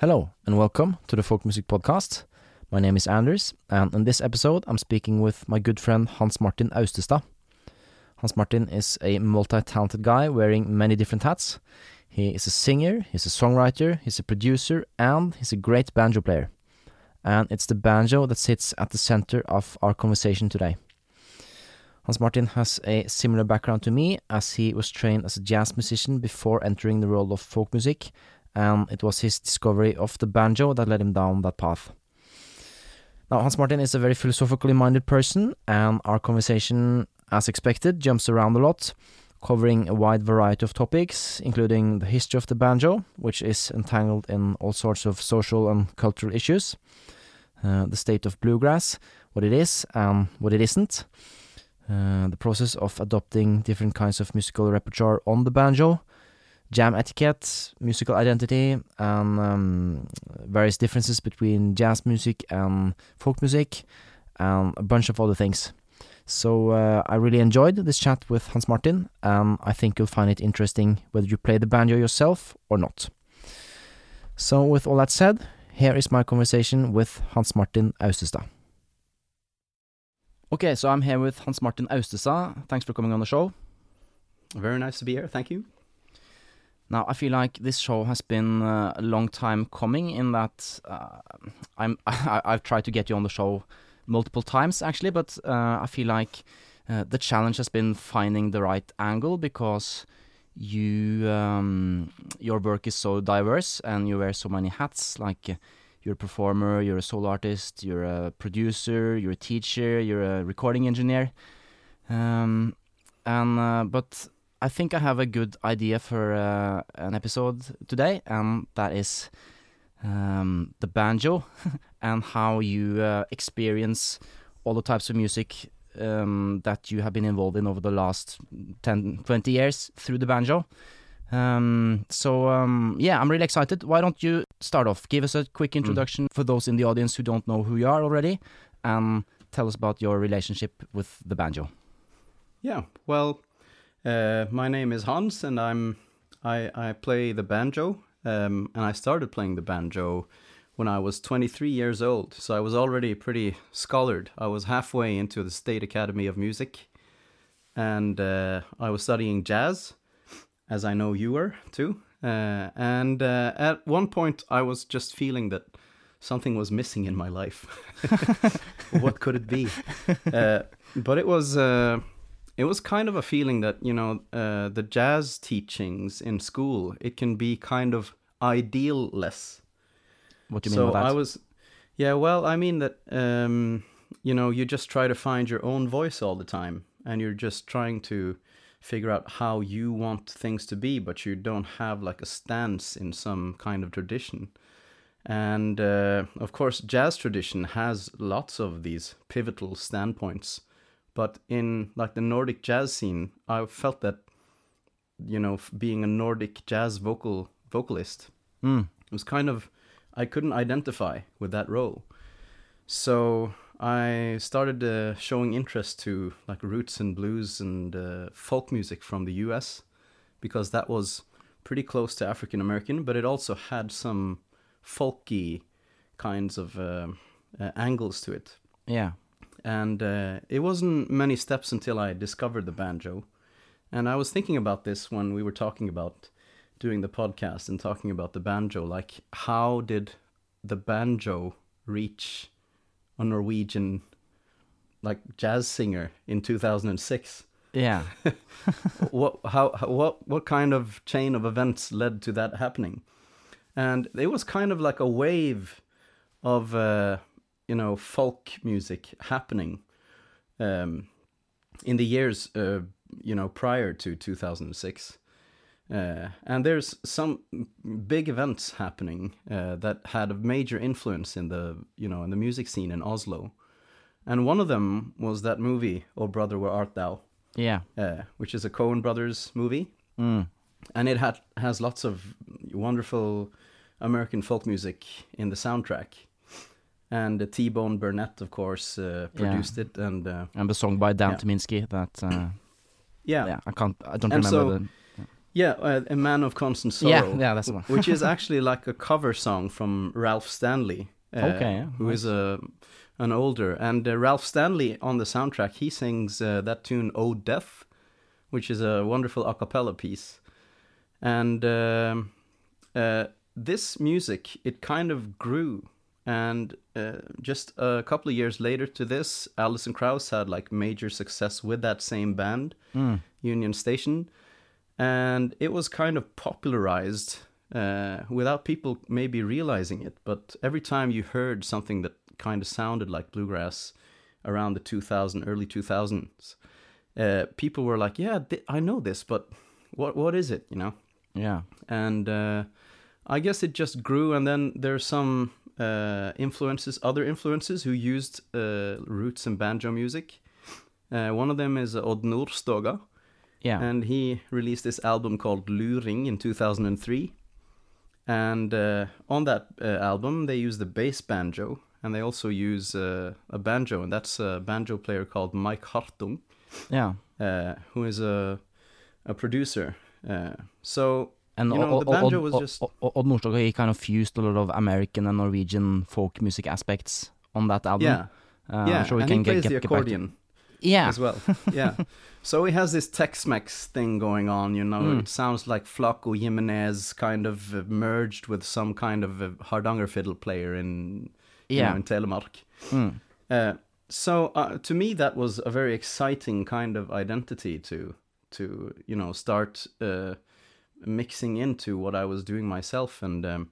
Hello, and welcome to the Folk Music Podcast. My name is Anders, and in this episode, I'm speaking with my good friend Hans Martin Austestad. Hans Martin is a multi talented guy wearing many different hats. He is a singer, he's a songwriter, he's a producer, and he's a great banjo player. And it's the banjo that sits at the center of our conversation today. Hans Martin has a similar background to me, as he was trained as a jazz musician before entering the world of folk music, and it was his discovery of the banjo that led him down that path. Now, Hans Martin is a very philosophically minded person, and our conversation, as expected, jumps around a lot, covering a wide variety of topics, including the history of the banjo, which is entangled in all sorts of social and cultural issues, uh, the state of bluegrass, what it is and what it isn't, uh, the process of adopting different kinds of musical repertoire on the banjo, jam etiquette, musical identity, and um, various differences between jazz music and folk music, and a bunch of other things. So uh, I really enjoyed this chat with Hans Martin, and I think you'll find it interesting whether you play the banjo yourself or not. So, with all that said, here is my conversation with Hans Martin Austestad. Okay, so I'm here with Hans Martin Austestad. Thanks for coming on the show. Very nice to be here. Thank you. Now, I feel like this show has been uh, a long time coming in that uh, I'm I, I've tried to get you on the show multiple times actually, but uh, I feel like uh, the challenge has been finding the right angle because you um, your work is so diverse and you wear so many hats. Like uh, you're a performer, you're a solo artist, you're a producer, you're a teacher, you're a recording engineer, um, and uh, but I think I have a good idea for uh, an episode today, and that is um, the banjo and how you uh, experience all the types of music um, that you have been involved in over the last 10, 20 years through the banjo. Um, so, um, yeah, I'm really excited. Why don't you start off? Give us a quick introduction mm. for those in the audience who don't know who you are already, and tell us about your relationship with the banjo. Yeah, well, uh, my name is Hans, and I'm I I play the banjo. Um, and I started playing the banjo when I was 23 years old. So I was already pretty scholared. I was halfway into the State Academy of Music, and uh, I was studying jazz, as I know you were too. Uh, and uh, at one point, I was just feeling that something was missing in my life. what could it be? Uh, but it was uh, it was kind of a feeling that you know uh, the jazz teachings in school it can be kind of ideal-less. What do you so mean by that? I was, yeah. Well, I mean that um, you know you just try to find your own voice all the time, and you're just trying to figure out how you want things to be, but you don't have like a stance in some kind of tradition. And uh, of course, jazz tradition has lots of these pivotal standpoints but in like the Nordic jazz scene, I felt that you know being a Nordic jazz vocal vocalist mm. was kind of I couldn't identify with that role. So I started uh, showing interest to like roots and blues and uh, folk music from the U.S. because that was pretty close to African American, but it also had some folky kinds of uh, uh angles to it. Yeah and uh, it wasn't many steps until I discovered the banjo. And I was thinking about this when we were talking about doing the podcast and talking about the banjo. Like, how did the banjo reach a Norwegian like jazz singer in 2006? Yeah. what how, how what what kind of chain of events led to that happening? And it was kind of like a wave of uh, you know folk music happening um, in the years uh, you know prior to 2006 uh, and there's some big events happening uh, that had a major influence in the you know in the music scene in Oslo. And one of them was that movie Oh Brother Where Art Thou? Yeah. Uh, which is a Coen Brothers movie. Mm. and it had has lots of wonderful American folk music in the soundtrack and the T Bone Burnett, of course, uh, produced yeah. it, and uh, and the song by Dan yeah. Tyminski that. Uh, yeah, yeah, I can't, I don't and remember so, the. Yeah, uh, a man of constant sorrow. Yeah, yeah, that's the one. which is actually like a cover song from Ralph Stanley. uh, Okay, yeah, who is a an older and uh, Ralph Stanley on the soundtrack. He sings uh, that tune "Oh Death," which is a wonderful a cappella piece. And um, uh, this music, it kind of grew. And uh, just a couple of years later to this, Alison Krauss had like major success with that same band, Union Station and it was kind of popularized uh, without people maybe realizing it. But every time you heard something that kind of sounded like bluegrass around the 2000 early 2000s, uh, people were like, "Yeah, th- I know this, but what what is it?" You know. Yeah. And uh, I guess it just grew, and then there's some uh, influences, other influences who used uh, roots and banjo music. Uh, one of them is Odd Nordstoga Yeah. and he released this album called Luring in 2003. And uh, on that uh, album, they use the bass banjo, and they also use uh, a banjo, and that's a banjo player called Mike Hartung, yeah. uh, who is a a producer. Uh, so And you know, the banjo was just Odd Nordstoga, he kind of fused a lot of American and Norwegian folk music aspects on that album. yeah, Uh, yeah, I'm sure we and can he get, plays get, the get to- accordion. Yeah. as well. Yeah. so he has this Tex-Mex thing going on, you know. Mm. It sounds like Flaco Jimenez kind of merged with some kind of Hardanger fiddle player in, you Yeah. know, in Telemark. Mm. Uh, so uh, to me, that was a very exciting kind of identity to, to you know, start uh, mixing into what I was doing myself, and um,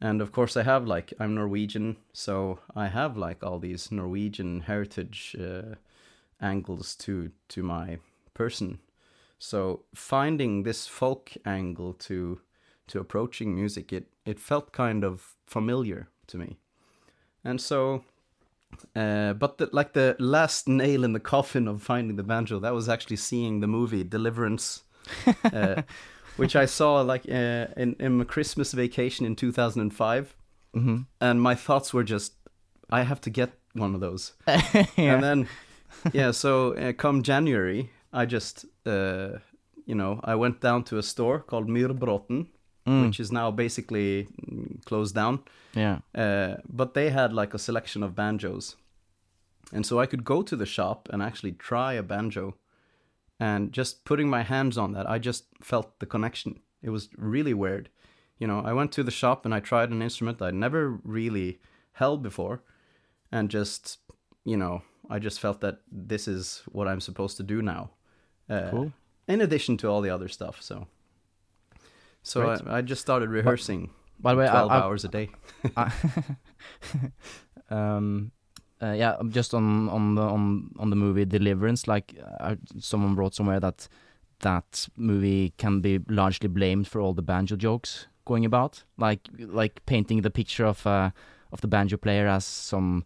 and of course I have like I'm Norwegian, so I have like all these Norwegian heritage uh, angles to to my person. So finding this folk angle to to approaching music, it it felt kind of familiar to me, and so. Uh, but the, like the last nail in the coffin of finding the banjo, that was actually seeing the movie Deliverance, uh, which I saw like uh, in in my Christmas vacation in 2005, hmm and my thoughts were just, I have to get one of those. yeah. And then, yeah, so uh, come January, I just, uh, you know, I went down to a store called Myrbrotten, Mm. which is now basically mm, closed down. yeah. Uh, but they had like a selection of banjos. And so I could go to the shop and actually try a banjo. And just putting my hands on that, I just felt the connection. It was really weird. You know, I went to the shop and I tried an instrument I'd never really held before. And just, you know, I just felt that this is what I'm supposed to do now. Uh, Cool. In addition to all the other stuff. So, so I, I just started rehearsing By the way, 12 I- hours a day. um, uh, yeah, just on on the on on the movie Deliverance, like uh, someone wrote somewhere that that movie can be largely blamed for all the banjo jokes going about, like like painting the picture of uh, of the banjo player as some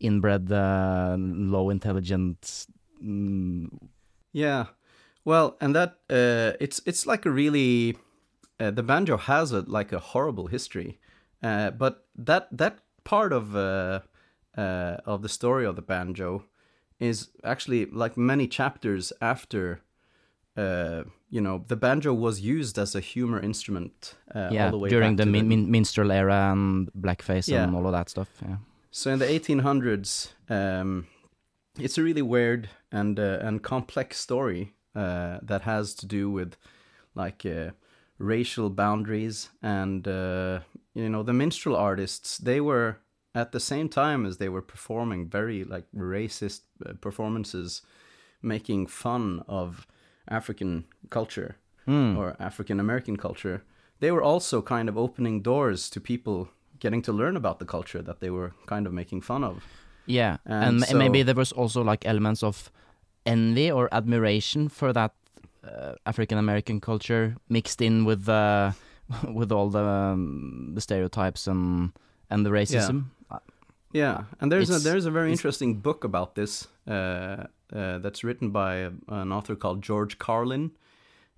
inbred, uh, low intelligent. Mm, Yeah, well, and that uh, it's it's like a really uh, the banjo has a like a horrible history, uh, but that that part of uh, of the story of the banjo is actually like many chapters after. Uh, you know, the banjo was used as a humor instrument uh, all yeah, the way during the, min- min- minstrel era and blackface Yeah. and all of that stuff. Yeah. So in the 1800s, um, it's a really weird and uh, and complex story uh, that has to do with like uh, racial boundaries and uh, you know the minstrel artists. They were at the same time as they were performing very like racist uh, performances, making fun of African culture Mm. or African American culture, they were also kind of opening doors to people getting to learn about the culture that they were kind of making fun of. Yeah, And and, ma- maybe there was also like elements of envy or admiration for that uh, African American culture mixed in with uh, with all the um, the stereotypes and and the racism. Uh, Yeah, and there's a there's a very interesting book about this uh, uh, that's written by an author called George Carlin,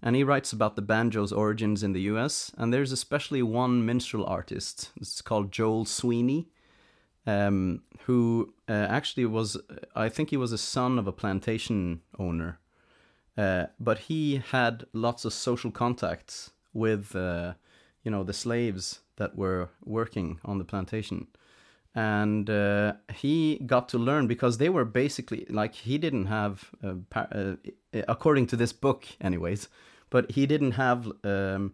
and he writes about the banjo's origins in the U.S. And there's especially one minstrel artist. It's called Joel Sweeney, um, who uh, actually was I think he was a son of a plantation owner, Uh, but he had lots of social contacts with, uh, you know, the slaves that were working on the plantation, and uh, he got to learn because they were basically like he didn't have, uh, uh, according to this book, anyways, but he didn't have um,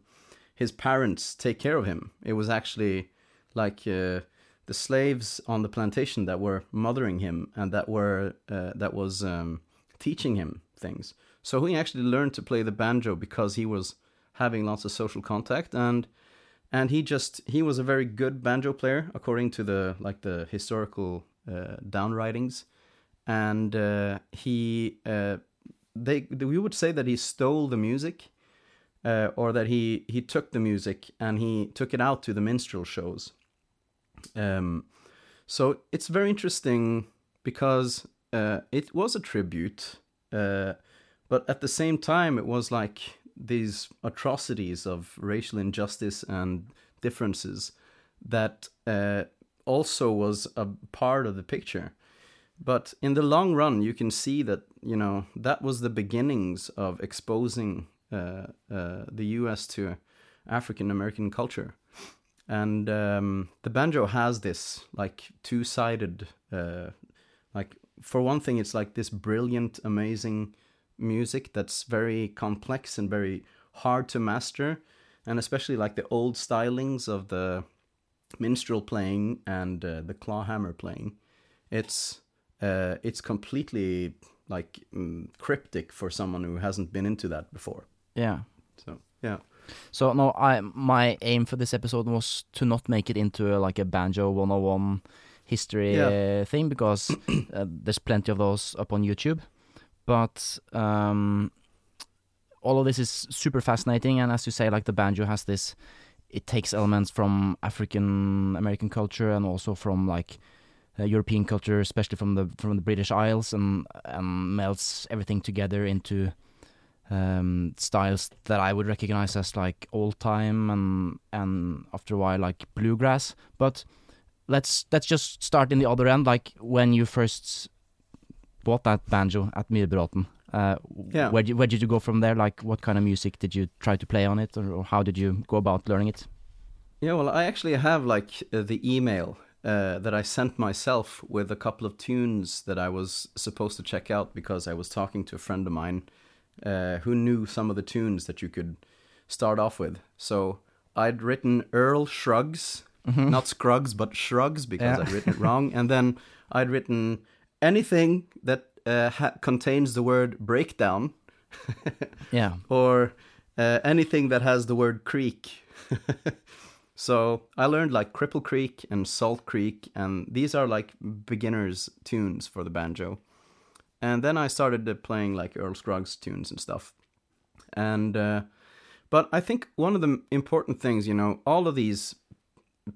his parents take care of him. It was actually like uh, the slaves on the plantation that were mothering him and that were uh, that was um, teaching him things. So he actually learned to play the banjo because he was having lots of social contact and and he just he was a very good banjo player according to the like the historical uh, downwritings. And uh, he uh, they we would say that he stole the music uh, or that he he took the music and he took it out to the minstrel shows. Um, so it's very interesting because uh, it was a tribute uh, but at the same time it was like these atrocities of racial injustice and differences that uh, also was a part of the picture. But in the long run, you can see that you know that was the beginnings of exposing uh, uh, the U.S. to African American culture, and um, the banjo has this like two-sided, uh, like for one thing, it's like this brilliant, amazing music that's very complex and very hard to master and especially like the old stylings of the minstrel playing and uh, the clawhammer playing it's uh, it's completely like mm, cryptic for someone who hasn't been into that before Yeah. so yeah So no, I my aim for this episode was to not make it into a, like a banjo 101 history Yeah. uh, thing because uh, there's plenty of those up on YouTube. But um, all of this is super fascinating, and as you say, like the banjo has this. It takes elements from African American culture and also from like uh, European culture, especially from the from the British Isles, and and melts everything together into um, styles that I would recognize as like old time and and after a while like bluegrass. But let's let's just start in the other end, like when you first bought that banjo at Myrbråten. Uh, Yeah. Where did, where did you go from there? Like, what kind of music did you try to play on it, or, or how did you go about learning it? Yeah, well, I actually have like uh, the email uh, that I sent myself with a couple of tunes that I was supposed to check out because I was talking to a friend of mine uh, who knew some of the tunes that you could start off with. So I'd written Earl Shrugs, not Scruggs, but Shrugs because Yeah. I'd written it wrong. And then I'd written anything that uh, ha- contains the word breakdown Yeah. or uh, anything that has the word creek. so I learned like Cripple Creek and Salt Creek, and these are like beginners' tunes for the banjo. And then I started uh, playing like Earl Scruggs tunes and stuff. And uh, but I think one of the important things, you know, all of these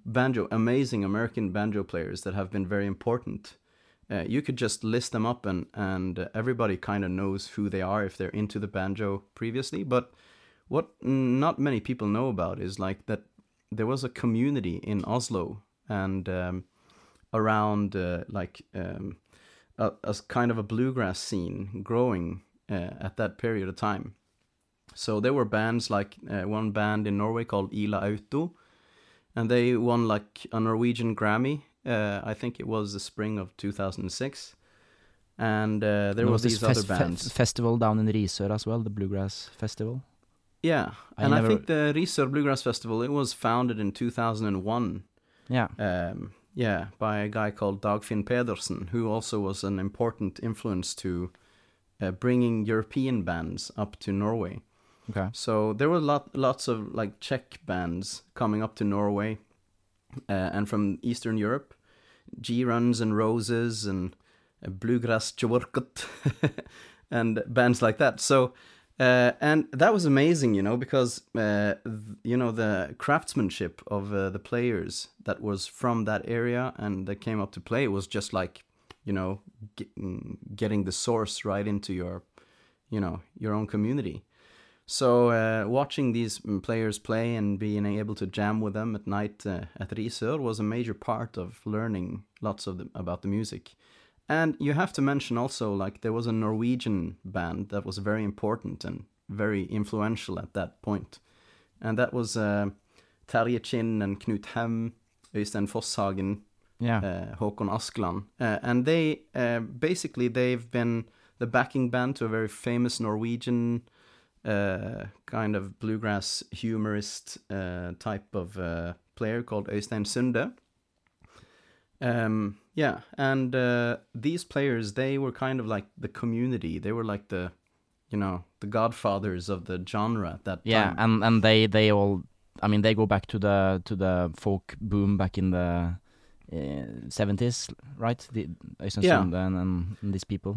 banjo, amazing American banjo players that have been very important. Uh, you could just list them up and and everybody kind of knows who they are if they're into the banjo previously but what not many people know about is like that there was a community in Oslo and um, around uh, like um, a, a kind of a bluegrass scene growing uh, at that period of time so there were bands like uh, one band in Norway called Ila Auto and they won like a Norwegian Grammy. Uh, I think it was the spring of 2006, and uh, there was, this these other fes- fe- bands. festival down in Risør as well, the Bluegrass Festival. yeah, I and I think the Risør Bluegrass Festival it was founded in 2001. Yeah. Um, yeah, by a guy called Dagfinn Pedersen, who also was an important influence to uh, bringing European bands up to Norway. Okay. So there were lot, lots of like Czech bands coming up to Norway, uh, and from Eastern Europe, G Runs and Roses and Bluegrass Cwrkot, and bands like that. So, uh, and that was amazing, you know, because uh, you know the craftsmanship of uh, the players that was from that area and that came up to play was just like, you know, get, getting the source right into your, you know, your own community. So uh, watching these mm, players play and being able to jam with them at night uh, at Risør was a major part of learning lots of the, about the music. and you have to mention also like there was a Norwegian band that was very important and very influential at that point, and that was uh, Terje Kinn and Knut Hem, Øystein Fosshagen, Yeah. uh, Håkon Askeland, uh, and they uh, basically they've been the backing band to a very famous Norwegian uh, kind of bluegrass humorist uh, type of uh, player called Øystein Sunde. Um, yeah, and uh, these players they were kind of like the community. They were like the, you know, the godfathers of the genre at that yeah, time. and and they they all, I mean, they go back to the to the folk boom back in the seventies, right? The Øystein Yeah. Sunde and, and these people.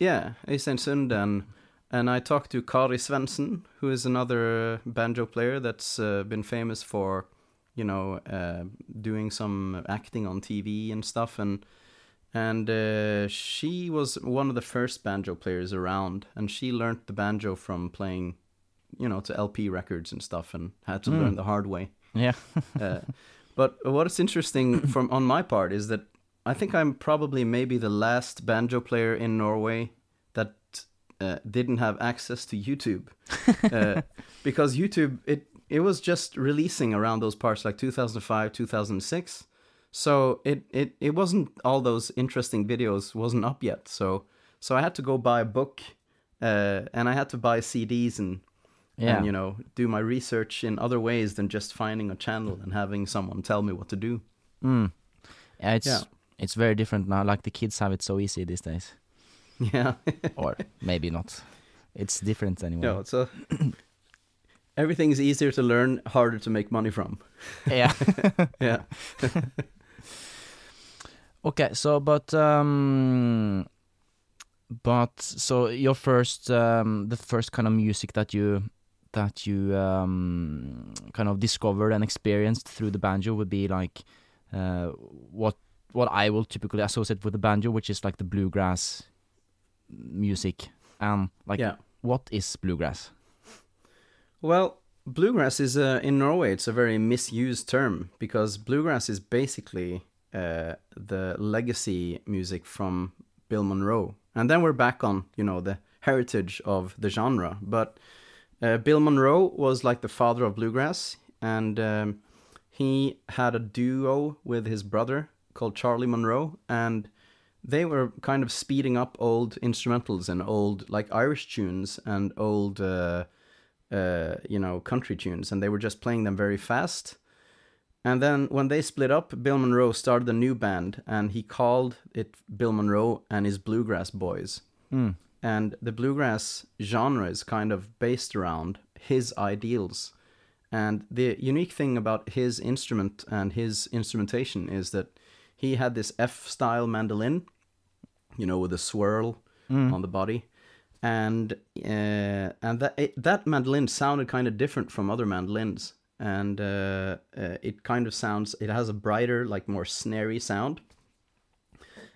Yeah, Øystein Sunde and and I talked to Kari Svendsen, who is another banjo player that's uh, been famous for, you know, uh, doing some acting on TV and stuff, and and uh, she was one of the first banjo players around, and she learned the banjo from playing, you know, to LP records and stuff, and had to Mm. learn the hard way. Yeah. Uh, but what is interesting from on my part is that I think I'm probably maybe the last banjo player in Norway uh, didn't have access to YouTube, uh, because YouTube it it was just releasing around those parts like 2005 2006, so it it it wasn't all those interesting videos wasn't up yet. So so I had to go buy a book, uh, and I had to buy CDs and Yeah. and you know do my research in other ways than just finding a channel and having someone tell me what to do Mm. Yeah, it's Yeah. it's very different now. Like the kids have it so easy these days, yeah or maybe not. It's different anyway. no so everything's easier to learn harder to make money from Yeah. yeah okay. So, but um, but so your first um, the first kind of music that you that you um kind of discovered and experienced through the banjo would be like uh what what I will typically associate with the banjo, which is like the bluegrass music. And like, yeah what is bluegrass? well bluegrass is uh, in norway it's a very misused term because bluegrass is basically uh, the legacy music from bill monroe and then we're back on you know the heritage of the genre but uh, bill monroe was like the father of bluegrass and um, he had a duo with his brother called charlie monroe and they were kind of speeding up old instrumentals and old like irish tunes and old uh, uh, you know country tunes and they were just playing them very fast. And then when they split up bill monroe started a new band and he called it bill monroe and his bluegrass boys. Mm. and the bluegrass genre is kind of based around his ideals. And the unique thing about his instrument and his instrumentation is that he had this f style mandolin you know with a swirl Mm. on the body. And uh, and that it, that mandolin sounded kind of different from other mandolins. And uh, uh, it kind of sounds it has a brighter like more snary sound.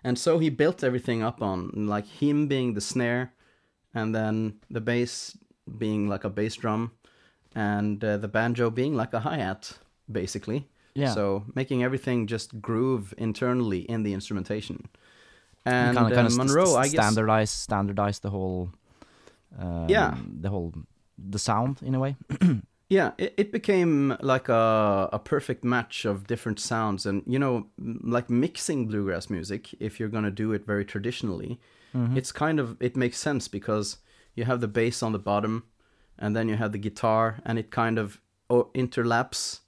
And so he built everything up on like him being the snare and then the bass being like a bass drum and uh, the banjo being like a hi-hat basically. Yeah. so making everything just groove internally in the instrumentation and kind of, kind of monroe i guess standardize standardize the whole um, Yeah. the whole the sound in a way Yeah, it, it became like a, a perfect match of different sounds. And, you know, like mixing bluegrass music, if you're going to do it very traditionally, it's kind of, it makes sense because you have the bass on the bottom and then you have the guitar and it kind of interlaps.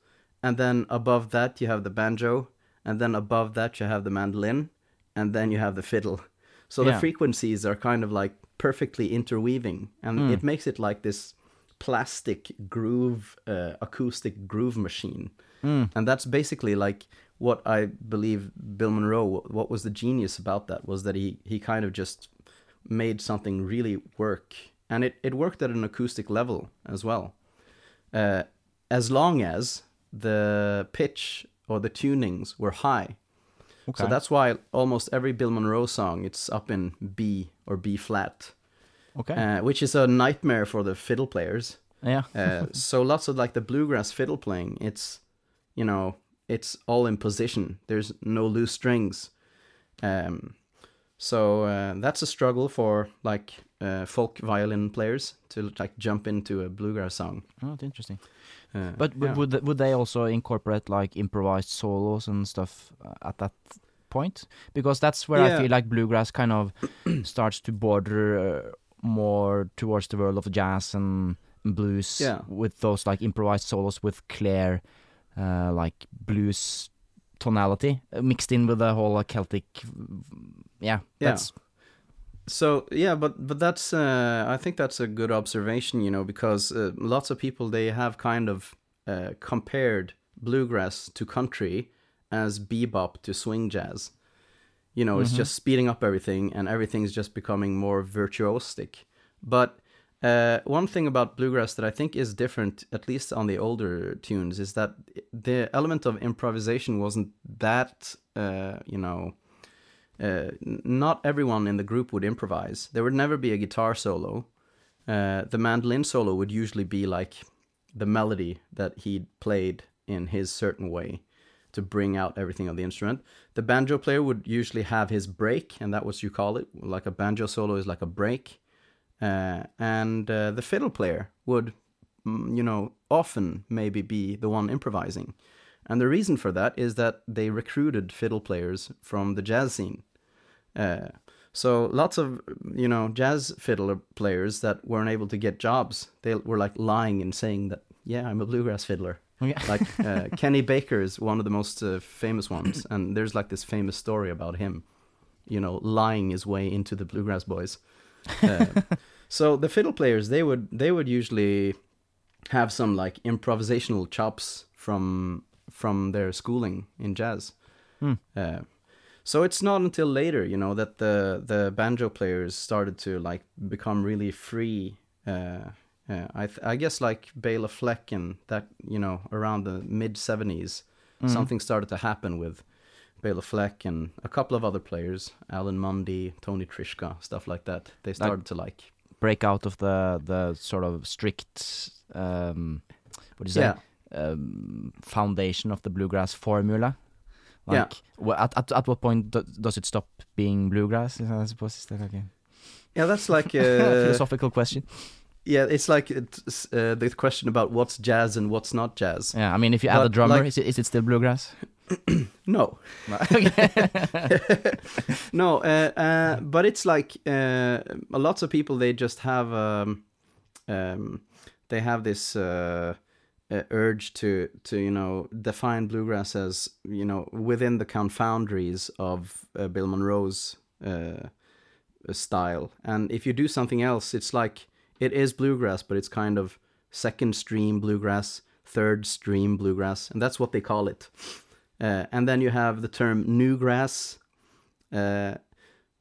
And then above that, you have the banjo. And then above that, you have the mandolin. And then you have the fiddle. So Yeah. the frequencies are kind of like perfectly interweaving. And it makes it like this plastic groove, uh, acoustic groove machine. And that's basically like what I believe Bill Monroe, what was the genius about that was that he, he kind of just made something really work. And it, it worked at an acoustic level as well. Uh, as long as the pitch or the tunings were high. So that's why almost every Bill Monroe song, it's up in B or B flat okay uh, which is a nightmare for the fiddle players. yeah Uh, so lots of like the bluegrass fiddle playing, it's you know it's all in position. There's no loose strings. Um, so uh, that's a struggle for like uh, folk violin players to like jump into a bluegrass song. Oh, that's interesting. Uh, But yeah. would th- would they also incorporate like improvised solos and stuff uh, at that point? Because that's where I feel like bluegrass kind of starts to border uh, more towards the world of jazz and blues Yeah. with those like improvised solos with clear uh, like blues tonality uh, mixed in with the whole uh, Celtic yeah Yeah. that's So yeah, but but that's uh, I think that's a good observation, you know, because uh, lots of people they have kind of uh, compared bluegrass to country as bebop to swing jazz. You know, it's just speeding up everything, and everything's just becoming more virtuosic. But uh, one thing about bluegrass that I think is different, at least on the older tunes, is that the element of improvisation wasn't that, uh, you know, uh, not everyone in the group would improvise. There would never be a guitar solo. Uh, the mandolin solo would usually be like the melody that he'd played in his certain way to bring out everything on the instrument. The banjo player would usually have his break, and that was you call it. Like a banjo solo is like a break. Uh, and uh, the fiddle player would, mm, you know, often maybe be the one improvising. And the reason for that is that they recruited fiddle players from the jazz scene. Uh, so lots of you know jazz fiddle players that weren't able to get jobs, they were like lying and saying that yeah I'm a bluegrass fiddler. Okay. like uh, Kenny Baker is one of the most uh, famous ones, and there's like this famous story about him, you know, lying his way into the bluegrass boys. Uh, so the fiddle players they would they would usually have some like improvisational chops from from their schooling in jazz. Hmm. Uh, so it's not until later, you know, that the the banjo players started to like become really free. Uh, uh, I th- I guess like Bela Fleck and that, you know, around the mid '70s, Mhm. something started to happen with Bela Fleck and a couple of other players, Alan Munde, Tony Trischka, stuff like that. They started to like, break out of the the sort of strict um what do you say yeah, um, foundation of the bluegrass formula. Yeah. Like, wha- at, at at what point do, does it stop being bluegrass? I suppose is that like a yeah. That's like a philosophical question? yeah. It's like it's, uh, the question about what's jazz and what's not jazz. Yeah, I mean, if you add a drummer, like- is it is it still bluegrass? No, no, uh, uh, but it's like uh, lots of people. They just have um, um, they have this uh, uh, urge to to you know define bluegrass as you know within the confounderies of uh, Bill Monroe's uh, style, and if you do something else, it's like it is bluegrass, but it's kind of second stream bluegrass, third stream bluegrass, and that's what they call it. Uh, and then you have the term newgrass. Uh,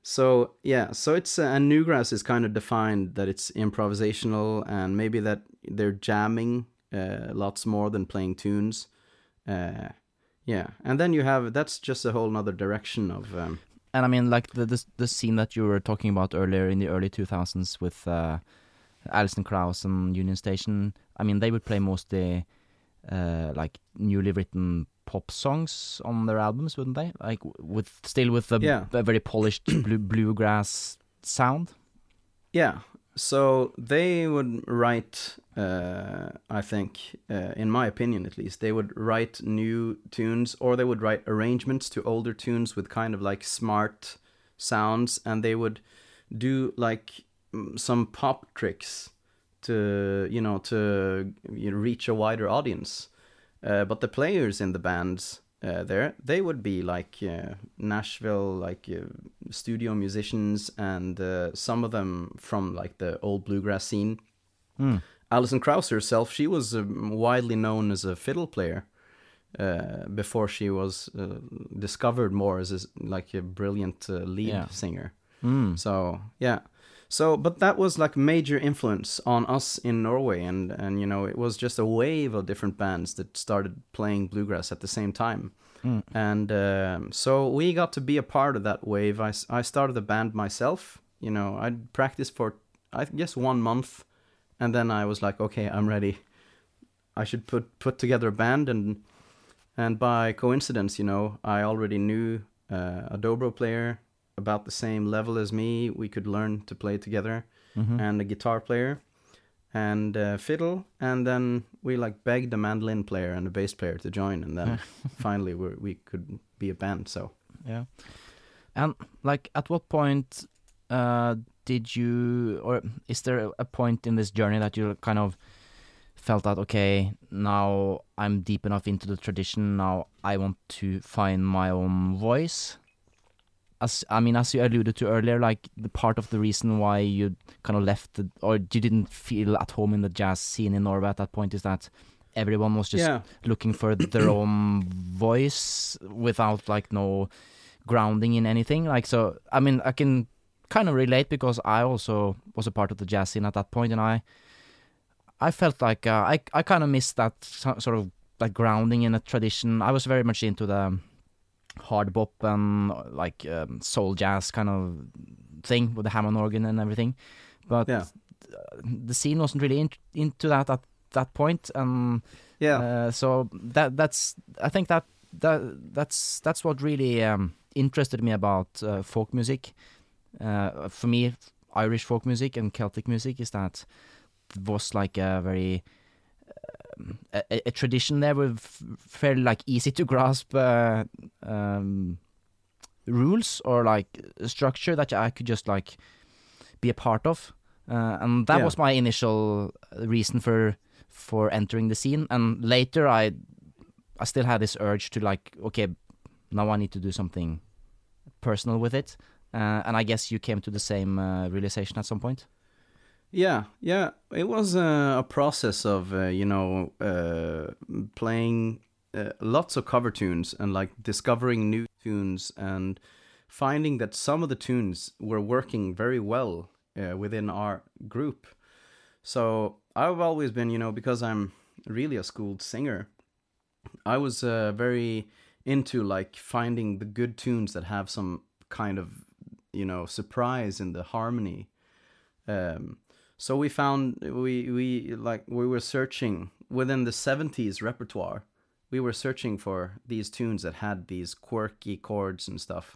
so yeah, so it's uh, and newgrass is kind of defined that it's improvisational and maybe that they're jamming uh, lots more than playing tunes. Uh, yeah, and then you have that's just a whole nother direction of um, And I mean, like the, the the scene that you were talking about earlier in the early 2000s with uh, Alison Krauss and Union Station. I mean, they would play mostly uh, like newly written pop songs on their albums, wouldn't they? Like with still with the Yeah. a very polished blue, bluegrass sound. Yeah. So they would write, uh, I think, uh, in my opinion at least, they would write new tunes or they would write arrangements to older tunes with kind of like smart sounds and they would do like mm, some pop tricks to, you know, to you know, reach a wider audience. Uh, but the players in the bands uh, there, they would be like uh, Nashville, like uh, studio musicians, and some of them from like the old bluegrass scene. Hmm. Alison Krauss herself, she was um, widely known as a fiddle player uh, before she was uh, discovered more as a, like a brilliant uh, lead Yeah. singer. Mm. So yeah, so but that was like major influence on us in Norway, and and you know it was just a wave of different bands that started playing bluegrass at the same time, Mm. and um, so we got to be a part of that wave. I, I started a band myself. You know, I'd practice for I guess one month, and then I was like, okay, I'm ready. I should put put together a band, and and by coincidence, you know, I already knew uh, a dobro player about the same level as me. We could learn to play together, Mhm. and a guitar player, and uh, fiddle, and then we like begged the mandolin player and the bass player to join, and then finally we we could be a band. So Yeah. And like, at what point uh, did you, or is there a point in this journey that you kind of felt that okay, now I'm deep enough into the tradition. Now I want to find my own voice. As I mean, as you alluded to earlier, like the part of the reason why you kind of left, the, or you didn't feel at home in the jazz scene in Norway at that point, is that everyone was just yeah, looking for their own voice without like no grounding in anything like so i mean i can kind of relate because i also was a part of the jazz scene at that point and i i felt like uh, i i kind of missed that sort of like grounding in a tradition i was very much into the hard bop and like um, soul jazz kind of thing with the hammond organ and everything but Yeah. the scene wasn't really in, into that at that point and yeah, uh, so that that's I think that that that's that's what really um, interested me about uh, folk music. Uh, for me, Irish folk music and Celtic music is that it was like a very um, a, a- a tradition there with fairly like easy to grasp uh, um, rules or like structure that I could just like be a part of. Uh, and that Yeah. was my initial reason for for entering the scene. And later, I I still had this urge to like, okay, now I need to do something personal with it. Uh, and I guess you came to the same uh, realization at some point. Yeah, yeah. It was a process of uh, you know uh, playing uh, lots of cover tunes and like discovering new tunes and finding that some of the tunes were working very well within our group. So I've always been, you know, because I'm really a schooled singer, I was very into like finding the good tunes that have some kind of, you know, surprise in the harmony. Um, so we found we we like we were searching within the 70s repertoire. We were searching for these tunes that had these quirky chords and stuff,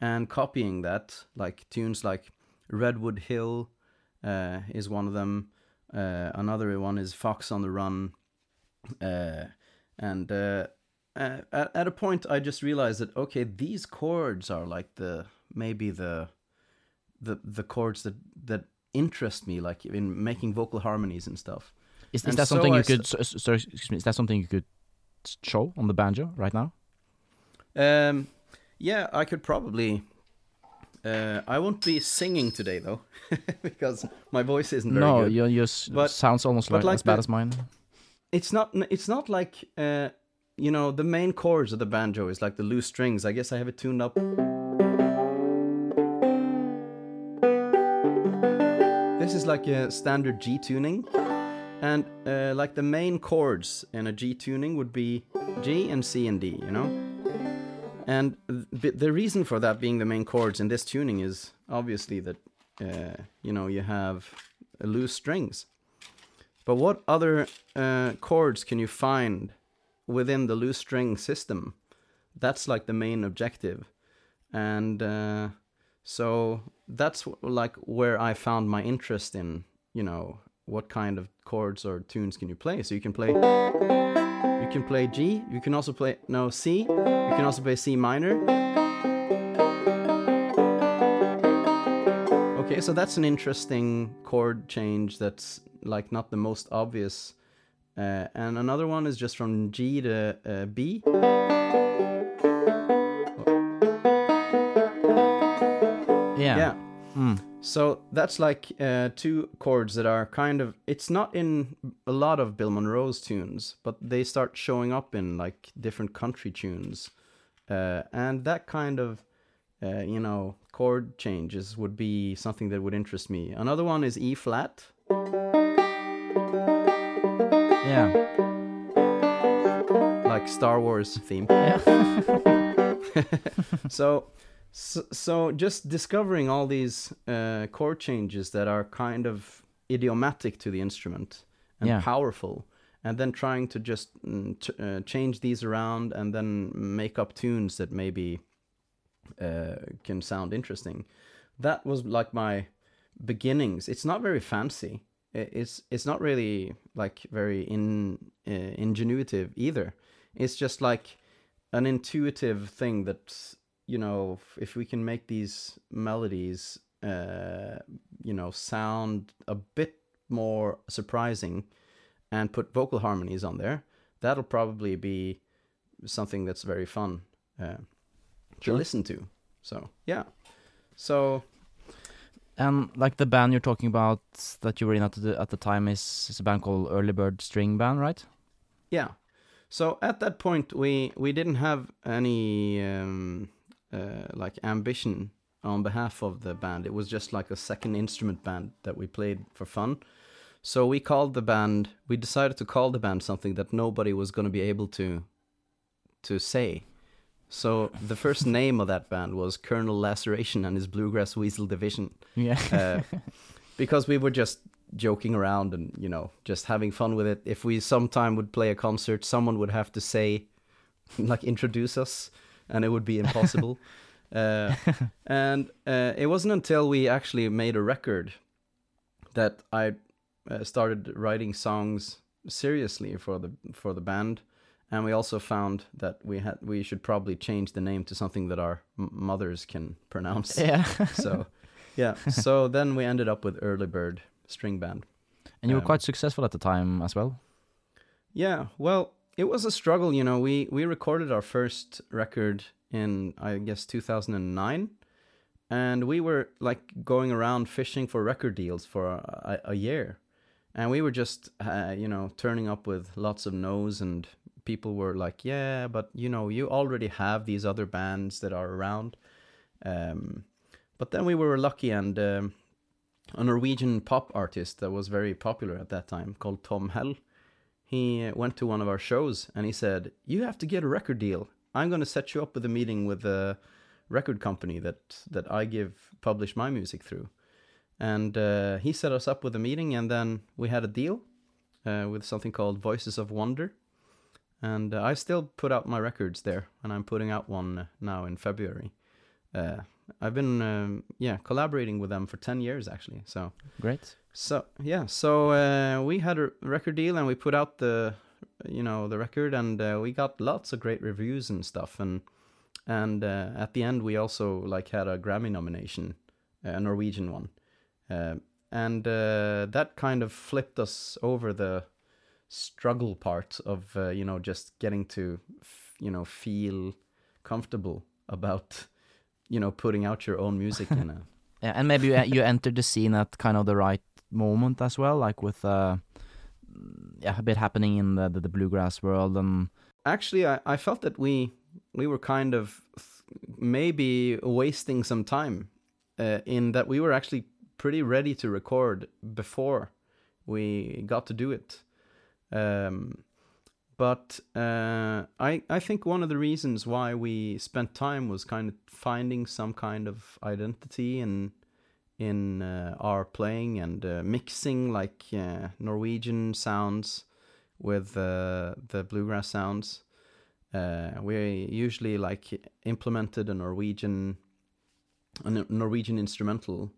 and copying that, like tunes like Redwood Hill, uh, is one of them. Uh, another one is Fox on the Run, uh, and uh, uh, at, at a point I just realized that okay, these chords are like the maybe the the the chords that that interest me, like in making vocal harmonies and stuff. Is, is that so something I you could? s- s- Sorry, excuse me. Is that something you could show on the banjo right now? Um, yeah, I could probably. Uh, I won't be singing today though, because my voice isn't very no, good. your yours But- sounds almost like, like as bad the- as mine. It's not. It's not like uh, you know, the main chords of the banjo is like the loose strings. I guess I have it tuned up. Is like a standard G tuning, and uh, like the main chords in a G tuning would be G and C and D. You know. And th- the reason for that being the main chords in this tuning is obviously that uh, you know you have loose strings. But what other uh, chords can you find within the loose string system? That's like the main objective, and uh, so that's like where I found my interest in. You know, what kind of chords or tunes can you play? So you can play. You can play G. You can also play no C. You can also play C minor. Okay, so that's an interesting chord change that's like not the most obvious. Uh, and another one is just from G to uh, B. Mm. So that's like uh, two chords that are kind of. It's not in a lot of Bill Monroe's tunes, but they start showing up in like different country tunes, uh, and that kind of, uh, you know, chord changes would be something that would interest me. Another one is E flat. Yeah. like Star Wars theme. Yeah. so, so, so just discovering all these uh, chord changes that are kind of idiomatic to the instrument and Yeah. powerful, and then trying to just mm, uh, change these around and then make up tunes that maybe uh, can sound interesting. That was like my beginnings. It's not very fancy. It's it's not really like very in uh, ingenuitive either. It's just like an intuitive thing that you know if- we can make these melodies uh, you know sound a bit more surprising and put vocal harmonies on there that'll probably be something that's very fun uh, to Sure. listen to so yeah so And like the band you're talking about that you were in at the at the time is, is a band called Early Bird String Band, right? Yeah. So at that point, we we didn't have any um, uh, like ambition on behalf of the band. It was just like a second instrument band that we played for fun. So we called the band. We decided to call the band something that nobody was going to be able to to say. So the first name of that band was Colonel Laceration and his Bluegrass Weasel Division Yeah. uh, because we were just joking around and you know just having fun with it if we sometime would play a concert someone would have to say like introduce us and it would be impossible. Uh, and uh, it wasn't until we actually made a record that i uh, started writing songs seriously for the for the band. And we also found that we had we should probably change the name to something that our m- mothers can pronounce. Yeah. so yeah. So then we ended up with early bird string band. And you were um, quite successful at the time as well. yeah. Well it was a struggle you know we we recorded our first record in i guess 2009 and we were like going around fishing for record deals for a, a year. And we were just uh, you know turning up with lots of no's and people were like yeah but you know you already have these other bands that are around. Um, but then we were lucky and um, a norwegian pop artist that was very popular at that time called tom hell he went to one of our shows and he said you have to get a record deal. I'm going to set you up with a meeting with a record company that that i give publish my music through. And uh, he set us up with a meeting and then we had a deal uh, with something called voices of wonder. And uh, i still put out my records there and i'm putting out one now in february. Uh, i've been um, yeah collaborating with them for 10 years actually so Great. So yeah, so uh, we had a record deal and we put out the, you know, the record and uh, we got lots of great reviews and stuff and and uh, at the end we also like had a Grammy nomination, a Norwegian one, uh, and uh, that kind of flipped us over the struggle part of uh, you know just getting to f- you know feel comfortable about you know putting out your own music in a Yeah, and maybe you, you entered the scene at kind of the right moment as well, like with uh, yeah, a bit happening in the the, the bluegrass world and actually I, I felt that we we were kind of maybe wasting some time uh, in that we were actually pretty ready to record before we got to do it. Um, but uh, I I think one of the reasons why we spent time was kind of finding some kind of identity in in uh, our playing and uh, mixing like uh, Norwegian sounds with uh, the bluegrass sounds. Uh, we usually like implemented a Norwegian a Norwegian instrumental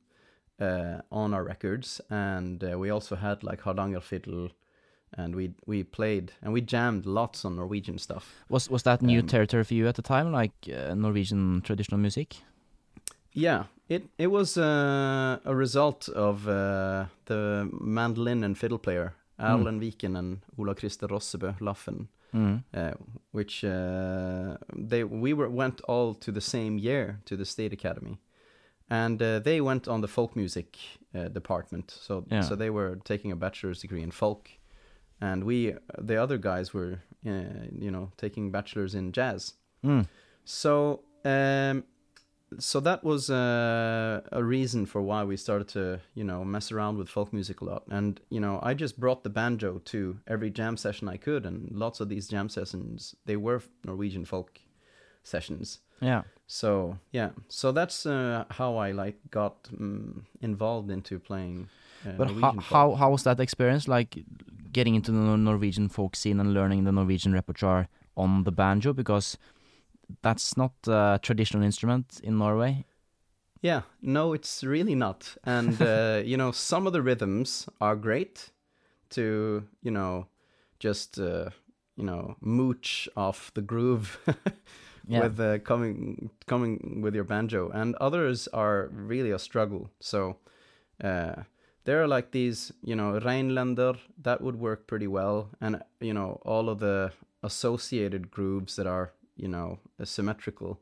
on our records, and we also had like Hardanger fiddle, and we we played and we jammed lots on Norwegian stuff. was was that new Um, territory for you at the time, like uh, Norwegian traditional music? Yeah, it it was uh, a result of uh, the mandolin and fiddle player Erlend Viken and Ola Christer Rossebø Laffen, Mm. uh, which uh, they we were went all to the same year to the State Academy, and uh, they went on the folk music uh, department. So Yeah. so they were taking a bachelor's degree in folk, and we the other guys were uh, you know taking bachelors in jazz. Mm. So, um, so that was uh, a reason for why we started to, you know, mess around with folk music a lot. And you know, I just brought the banjo to every jam session I could, and lots of these jam sessions they were Norwegian folk sessions. Yeah. So yeah, so that's uh, how I like got um, involved into playing. Uh, But how, how how was that experience? Like getting into the Norwegian folk scene and learning the Norwegian repertoire on the banjo, because that's not a traditional instrument in Norway. Yeah, no, it's really not. And uh, you know, some of the rhythms are great to you know just uh, you know mooch off the groove Yeah. with uh, coming coming with your banjo, and others are really a struggle. So uh, there are like these, you know, Rheinländer that would work pretty well, and you know all of the associated grooves that are you know symmetrical,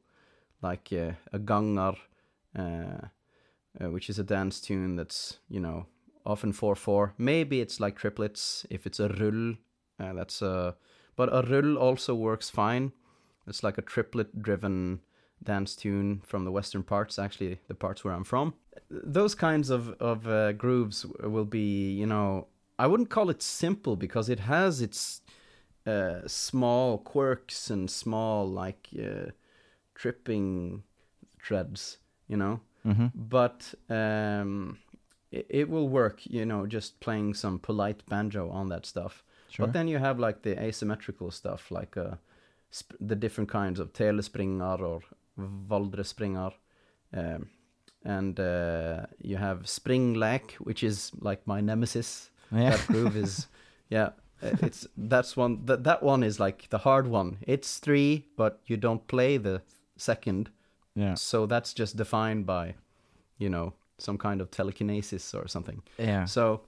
like uh, a gangar, uh, uh, which is a dance tune that's you know often four four. Maybe it's like triplets if it's a rull. Uh, that's a, but a rull also works fine. It's like a triplet driven dance tune from the western parts, actually the parts where I'm from. Those kinds of of uh, grooves will be, you know, I wouldn't call it simple because it has its uh, small quirks and small like uh, tripping threads, you know. hmm But um, it, it will work, you know, just playing some polite banjo on that stuff. Sure. But then you have like the asymmetrical stuff, like uh, sp- the different kinds of telespringar or valdrespringar. Um, and uh, you have springlek, which is like my nemesis. yeah. That groove is, yeah, it's that's one. That that one is like the hard one. It's three, but you don't play the second, yeah. so that's just defined by, you know, some kind of telekinesis or something. Yeah. So,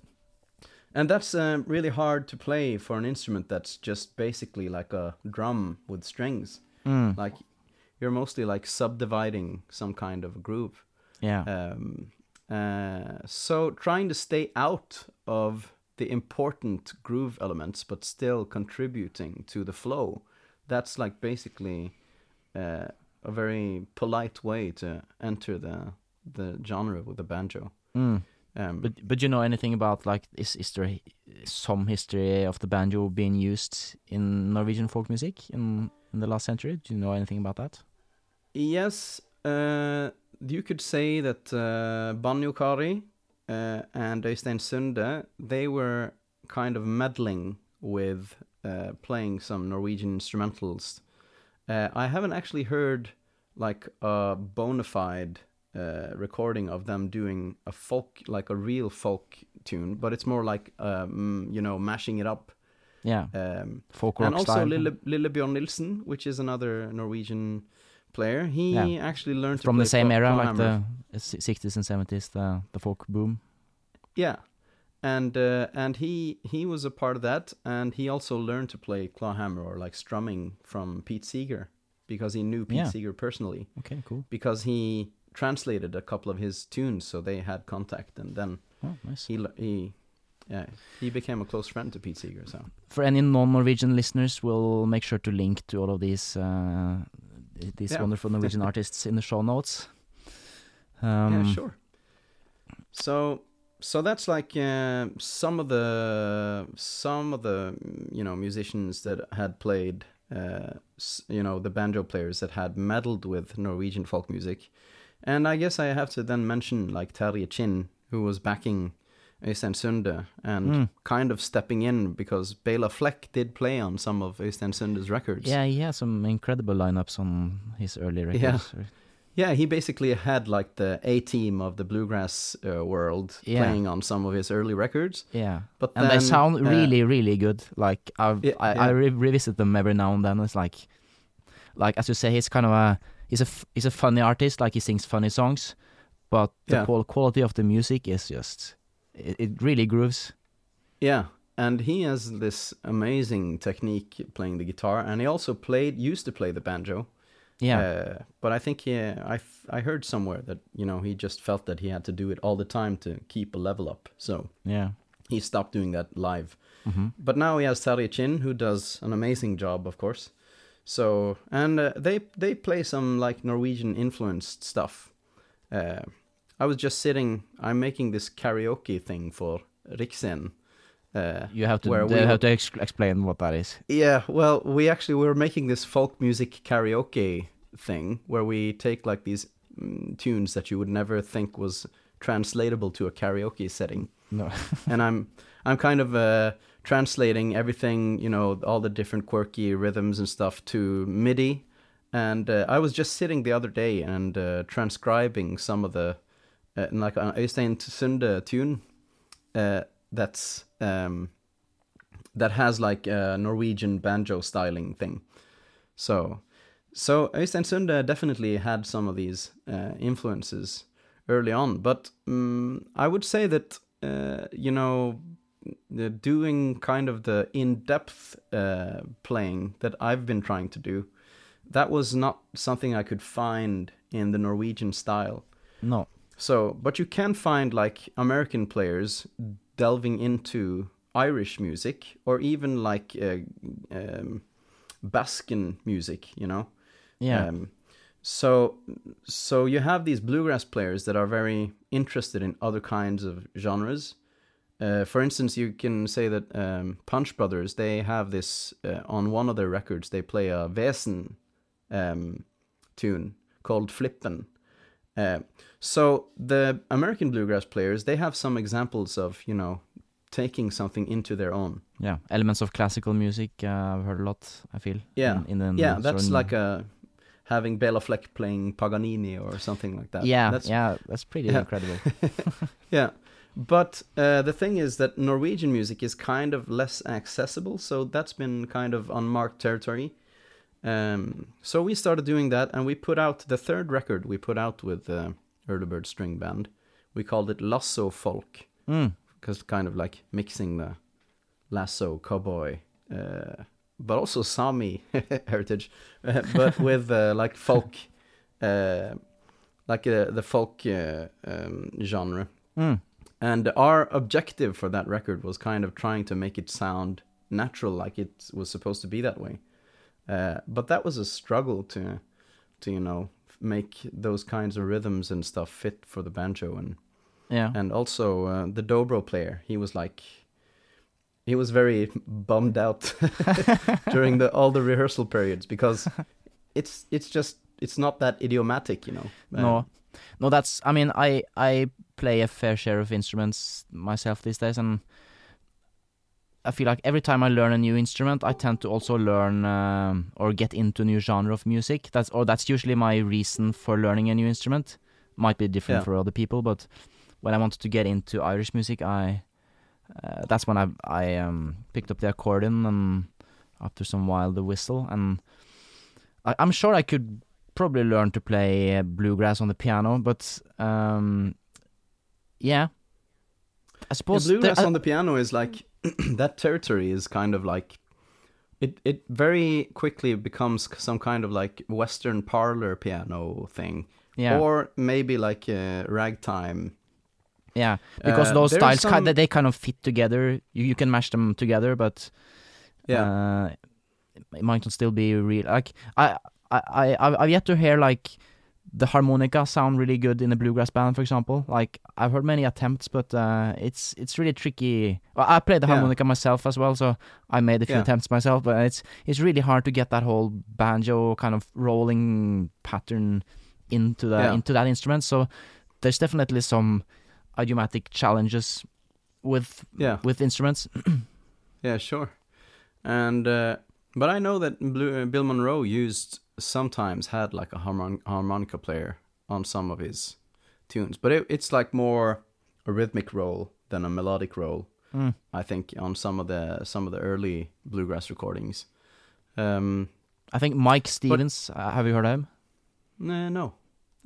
and that's um, really hard to play for an instrument that's just basically like a drum with strings. Mm. Like you're mostly like subdividing some kind of groove. Yeah. Um, uh, so trying to stay out of the important groove elements, but still contributing to the flow. That's like basically uh, a very polite way to enter the the genre with the banjo. Mm. Um, But but you know anything about like is is there some history of the banjo being used in Norwegian folk music in in the last century? Do you know anything about that? Yes, uh, you could say that uh, Banjo Kari uh, and Øystein Sunde, they were kind of meddling with uh, playing some Norwegian instrumentals. Uh, I haven't actually heard like a bona fide uh, recording of them doing a folk, like a real folk tune, but it's more like, um, you know, mashing it up. Yeah, Um, folk rock and also Lille, Lillebjørn Nilsen, which is another Norwegian player. He Yeah. actually learned to from the same era, like the sixties and seventies, the the folk boom. yeah, and uh, and he he was a part of that, and he also learned to play clawhammer or like strumming from Pete Seeger because he knew Pete Yeah. Seeger personally Okay, cool. because he translated a couple of his tunes, so they had contact, and then Oh, nice. he he. Yeah, he became a close friend to Pete Seeger. So For any non-Norwegian listeners, we'll make sure to link to all of these uh, these Yeah. wonderful Norwegian artists in the show notes. Um, yeah, sure. So so that's like uh, some of the some of the you know musicians that had played uh, you know the banjo players that had meddled with Norwegian folk music, and I guess I have to then mention like Terje Kinn who was backing Øystein Sunde and Mm. kind of stepping in because Bela Fleck did play on some of Øystein Sunde's records. Yeah, he has some incredible lineups on his early records. Yeah, Yeah, he basically had like the A team of the bluegrass uh, world Yeah. playing on some of his early records. Yeah. But and they then, sound uh, really, really good. Like I've, Yeah, I, I yeah. re- revisit them every now and then. It's like, like as you say, he's kind of a he's a f- he's a funny artist. Like he sings funny songs, but the quality of the music is just it, it really grooves. Yeah, and he has this amazing technique playing the guitar, and he also played used to play the banjo. Yeah, Uh, but I think he, I I heard somewhere that you know he just felt that he had to do it all the time to keep a level up, so yeah. he stopped doing that live. hmm But now he has Terje Kinn, who does an amazing job, of course. So and uh, they they play some like Norwegian influenced stuff. Uh, I was just sitting. I'm making this karaoke thing for Riksen. Uh, You have to Where we- have to ex- explain what that is. yeah, well, we actually we were making this folk music karaoke thing where we take like these mm, tunes that you would never think was translatable to a karaoke setting No. and I'm I'm kind of uh, translating everything, you know, all the different quirky rhythms and stuff to MIDI, and uh, I was just sitting the other day and uh, transcribing some of the uh, like an Øystein Sunde tune uh, that's um, that has like a Norwegian banjo styling thing. So, so Øystein Sunde definitely had some of these uh, influences early on, but um, I would say that uh, you know doing kind of the in-depth uh, playing that I've been trying to do, that was not something I could find in the Norwegian style. No. So, but you can find like American players delving into Irish music or even like uh, um, Baskin music, you know. Yeah. Um, so, so you have these bluegrass players that are very interested in other kinds of genres. Uh, for instance, you can say that um, Punch Brothers they have this uh, on one of their records. They play a Väsen um, tune called Flippen. Uh, so the American bluegrass players they have some examples of you know taking something into their own. yeah. Elements of classical music. Uh, I've heard a lot. I feel. Yeah, In, in the yeah, that's like a having Bela Fleck playing Paganini or something like that. Yeah. that's, yeah. That's pretty Yeah. incredible. Yeah, but uh, the thing is that Norwegian music is kind of less accessible, so that's been kind of unmarked territory. Um, so we started doing that, and we put out the third record we put out with uh, Early Bird String Band. We called it Lasso Folk, Mm. because kind of like mixing the lasso cowboy, uh, but also Sami heritage, uh, but with uh, like folk, uh, like uh, the folk uh, um, genre. Mm. And our objective for that record was kind of trying to make it sound natural, like it was supposed to be that way. Uh, but that was a struggle to, to you know, make those kinds of rhythms and stuff fit for the banjo and Yeah. and also uh, the dobro player. He was like, he was very bummed out during the all the rehearsal periods because it's it's just it's not that idiomatic, you know. Uh, No, no, that's. I mean, I I play a fair share of instruments myself these days, and I feel like every time I learn a new instrument, I tend to also learn um, or get into a new genre of music. That's or that's usually my reason for learning a new instrument. Might be different Yeah. for other people, but when I wanted to get into Irish music, I uh, that's when I I um, picked up the accordion and after some while the whistle, and I, I'm sure I could probably learn to play uh, bluegrass on the piano, but um, yeah, I Yeah, suppose bluegrass there- on the piano is like that territory is kind of like it it very quickly becomes some kind of like western parlor piano thing yeah, or maybe like a ragtime yeah, because uh, those styles some- kind they, they kind of fit together. You you can mash them together, but yeah uh, it might not still be real. Like I I I I've yet to hear like the harmonica sound really good in a bluegrass band, for example. Like I've heard many attempts, but uh, it's it's really tricky. Well, I played the Yeah. harmonica myself as well, so I made a few Yeah. attempts myself. But it's it's really hard to get that whole banjo kind of rolling pattern into the Yeah. into that instrument. So there's definitely some idiomatic challenges with yeah with instruments. Yeah, sure. And uh, but I know that Blue, uh, Bill Monroe used sometimes had like a harmon- harmonica player on some of his tunes, but it, it's like more a rhythmic role than a melodic role. Mm. I think on some of the some of the early bluegrass recordings. Um, I think Mike Stevens. uh, have you heard of him? nah, no.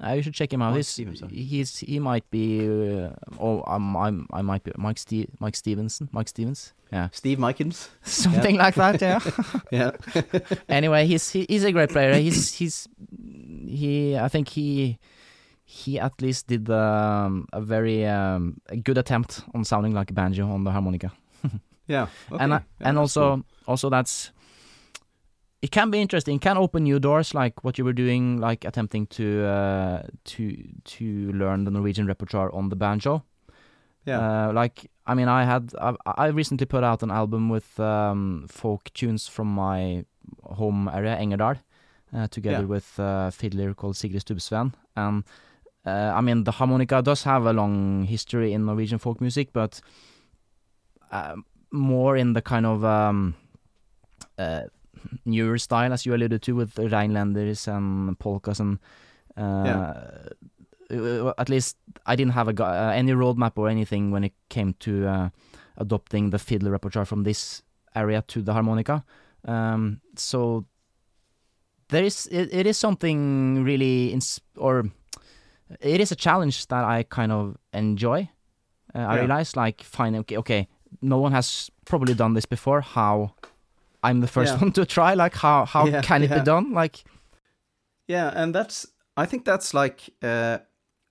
Uh, you should check him out. Mike He's, Stevens, huh? he's he might be. Uh, oh, I'm I'm I might be Mike Ste- Mike Stevenson. Mike Stevens. Yeah, Steve Mikens. something like that. Yeah. Yeah. anyway, he's he, he's a great player. He's he's he. I think he he at least did um, a very um, a good attempt on sounding like a banjo on the harmonica. Yeah. Okay. and I, Yeah, and also cool. also that's it can be interesting it can open new doors like what you were doing like attempting to uh, to to learn the norwegian repertoire on the banjo yeah. uh, like i mean i had i, I recently put out an album with um, folk tunes from my home area engerdal uh, together Yeah. with a fiddler called sigrid stubbsven and uh, i mean the harmonica does have a long history in norwegian folk music but um more in the kind of um, uh, newer style, as you alluded to, with the Rhinelanders and polkas and. Uh, uh, At least I didn't have a uh, any roadmap or anything when it came to uh, adopting the fiddle repertoire from this area to the harmonica. Um, so there is it, it is something really ins- or it is a challenge that I kind of enjoy. Uh, I Yeah. realize like finding okay, okay, no one has probably done this before. How I'm the first Yeah. one to try. Like how how Yeah, can it yeah. be done? Like Yeah, and that's I think that's like uh,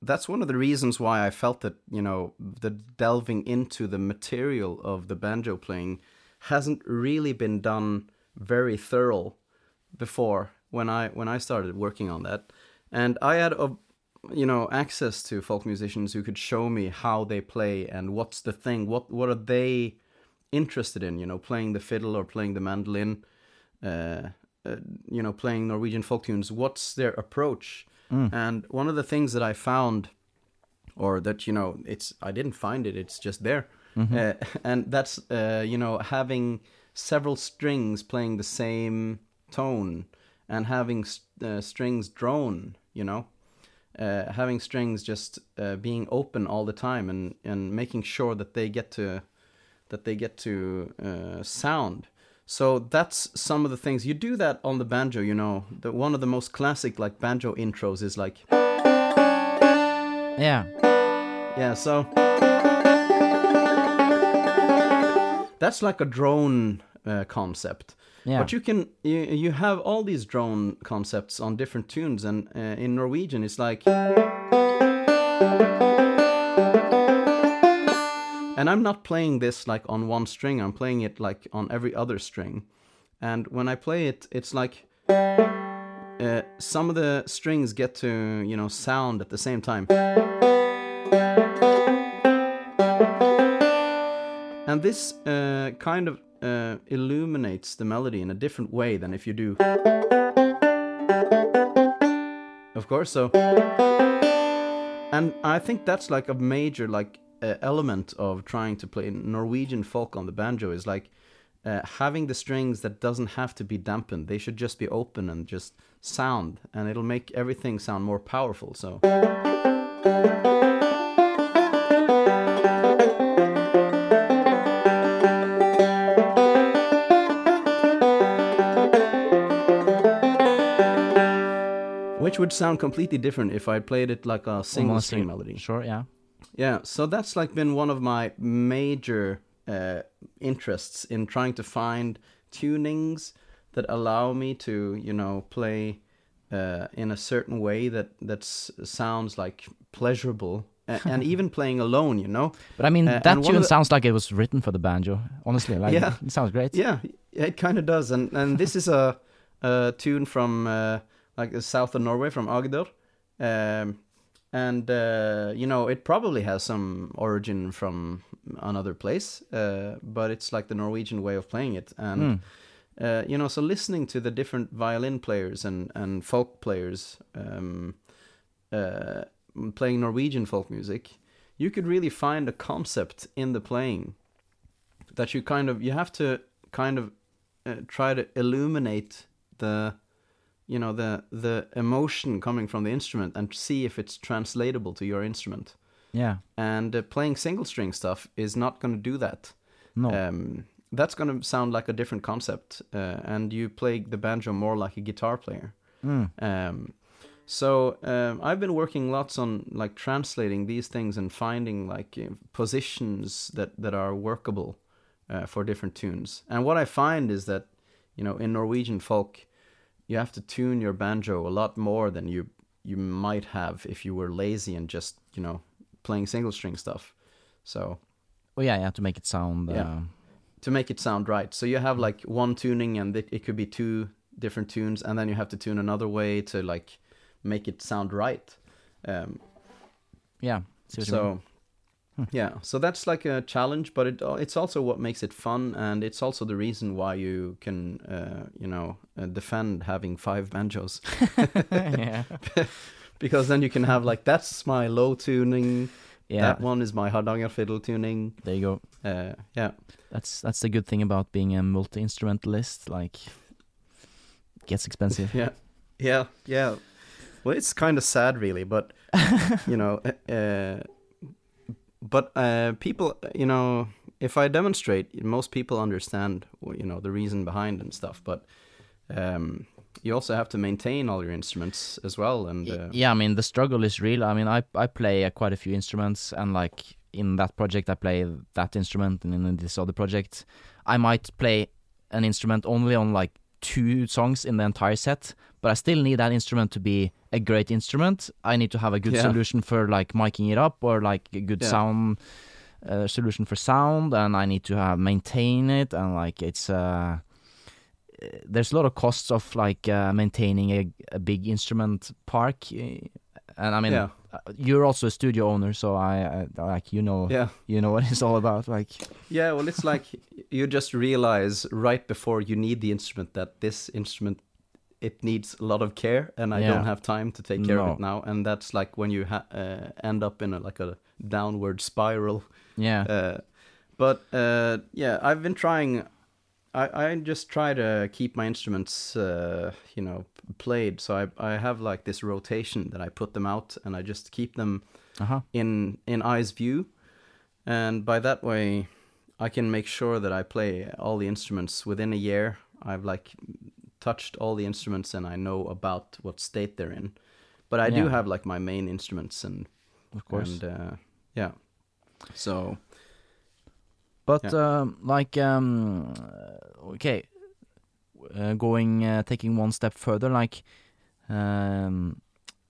that's one of the reasons why I felt that you know the delving into the material of the banjo playing hasn't really been done very thorough before when I when I started working on that, and I had a you know access to folk musicians who could show me how they play and what's the thing what what are they interested in you know playing the fiddle or playing the mandolin uh, uh, you know playing Norwegian folk tunes. What's their approach? And one of the things that I found or that you know it's I didn't find it it's just there. Uh, and that's uh, you know having several strings playing the same tone and having uh, strings drone you know uh, having strings just uh, being open all the time and and making sure that they get to that they get to uh, sound so that's some of the things you do that on the banjo you know the one of the most classic like banjo intros is like yeah, yeah, so that's like a drone uh, concept. yeah, But you can you, you have all these drone concepts on different tunes, and uh, in Norwegian it's like. And I'm not playing this like on one string. I'm playing it like on every other string, and when I play it, it's like uh, some of the strings get to you know sound at the same time. And this uh, kind of uh, illuminates the melody in a different way than if you do. Of course, so. And I think that's like a major like uh, element of trying to play Norwegian folk on the banjo is like uh, having the strings that doesn't have to be dampened. They should just be open and just sound, and it'll make everything sound more powerful. So. Which would sound completely different if I played it like a single string melody. Sure, yeah. Yeah, so that's like been one of my major uh, interests in trying to find tunings that allow me to, you know, play uh, in a certain way that that sounds like pleasurable, and even playing alone, you know. But I mean, Uh, that tune the- sounds like it was written for the banjo. Honestly, like Yeah. it sounds great. Yeah, it kind of does, and and this is a, a tune from uh, like the south of Norway, from Agder, um, and uh, you know it probably has some origin from another place, uh, but it's like the Norwegian way of playing it, and Mm. uh, you know, so listening to the different violin players and and folk players um, uh, playing Norwegian folk music, you could really find a concept in the playing that you kind of you have to kind of uh, try to illuminate the you know the the emotion coming from the instrument and see if it's translatable to your instrument Yeah. and uh, playing single string stuff is not going to do that No. um, that's going to sound like a different concept uh, and you play the banjo more like a guitar player Mm. um, so um, I've been working lots on like translating these things and finding like uh, positions that that are workable uh, for different tunes. And what I find is that you know in Norwegian folk, you have to tune your banjo a lot more than you you might have if you were lazy and just you know playing single string stuff. So Oh yeah, yeah, to make it sound. Yeah. Uh, to make it sound right. So you have like one tuning and it, it could be two different tunes and then you have to tune another way to like make it sound right. Um, yeah. You so yeah, so that's like a challenge, but it it's also what makes it fun and it's also the reason why you can uh, you know uh, defend having five banjos yeah. because then you can have like that's my low tuning, Yeah. that one is my Hardanger fiddle tuning. There you go. Uh, yeah. That's that's the good thing about being a multi instrumentalist. Like gets expensive. Yeah, yeah, yeah. Well, it's kind of sad, really, but you know, uh, but uh, people, you know, if I demonstrate, most people understand, you know, the reason behind and stuff. But um, you also have to maintain all your instruments as well, and uh, yeah, I mean the struggle is real. I mean, I I play uh, quite a few instruments, and like in that project, I play that instrument, and in this other project, I might play an instrument only on like two songs in the entire set, but I still need that instrument to be a great instrument. I need to have a good Yeah. solution for like miking it up or like a good Yeah. sound uh, solution for sound, and I need to have maintain it and like it's uh there's a lot of costs of like uh, maintaining a, a big instrument park, uh, and I mean yeah, uh, you're also a studio owner, so I, I like you know yeah. you know what it's all about. Like Yeah, well, it's like you just realize right before you need the instrument that this instrument it needs a lot of care, and I Yeah. don't have time to take care of it now. And that's like when you ha- uh, end up in a, like a downward spiral. yeah, Uh, but uh, yeah, I've been trying. I, I just try to keep my instruments, uh, you know, played. So I I have like this rotation that I put them out, and I just keep them uh huh, in in eyes view and by that way i can make sure that i play all the instruments within a year i've like touched all the instruments and i know about what state they're in but i do have like my main instruments and of course. and uh, yeah so But um, like um, uh, okay, uh, going uh, taking one step further, like um,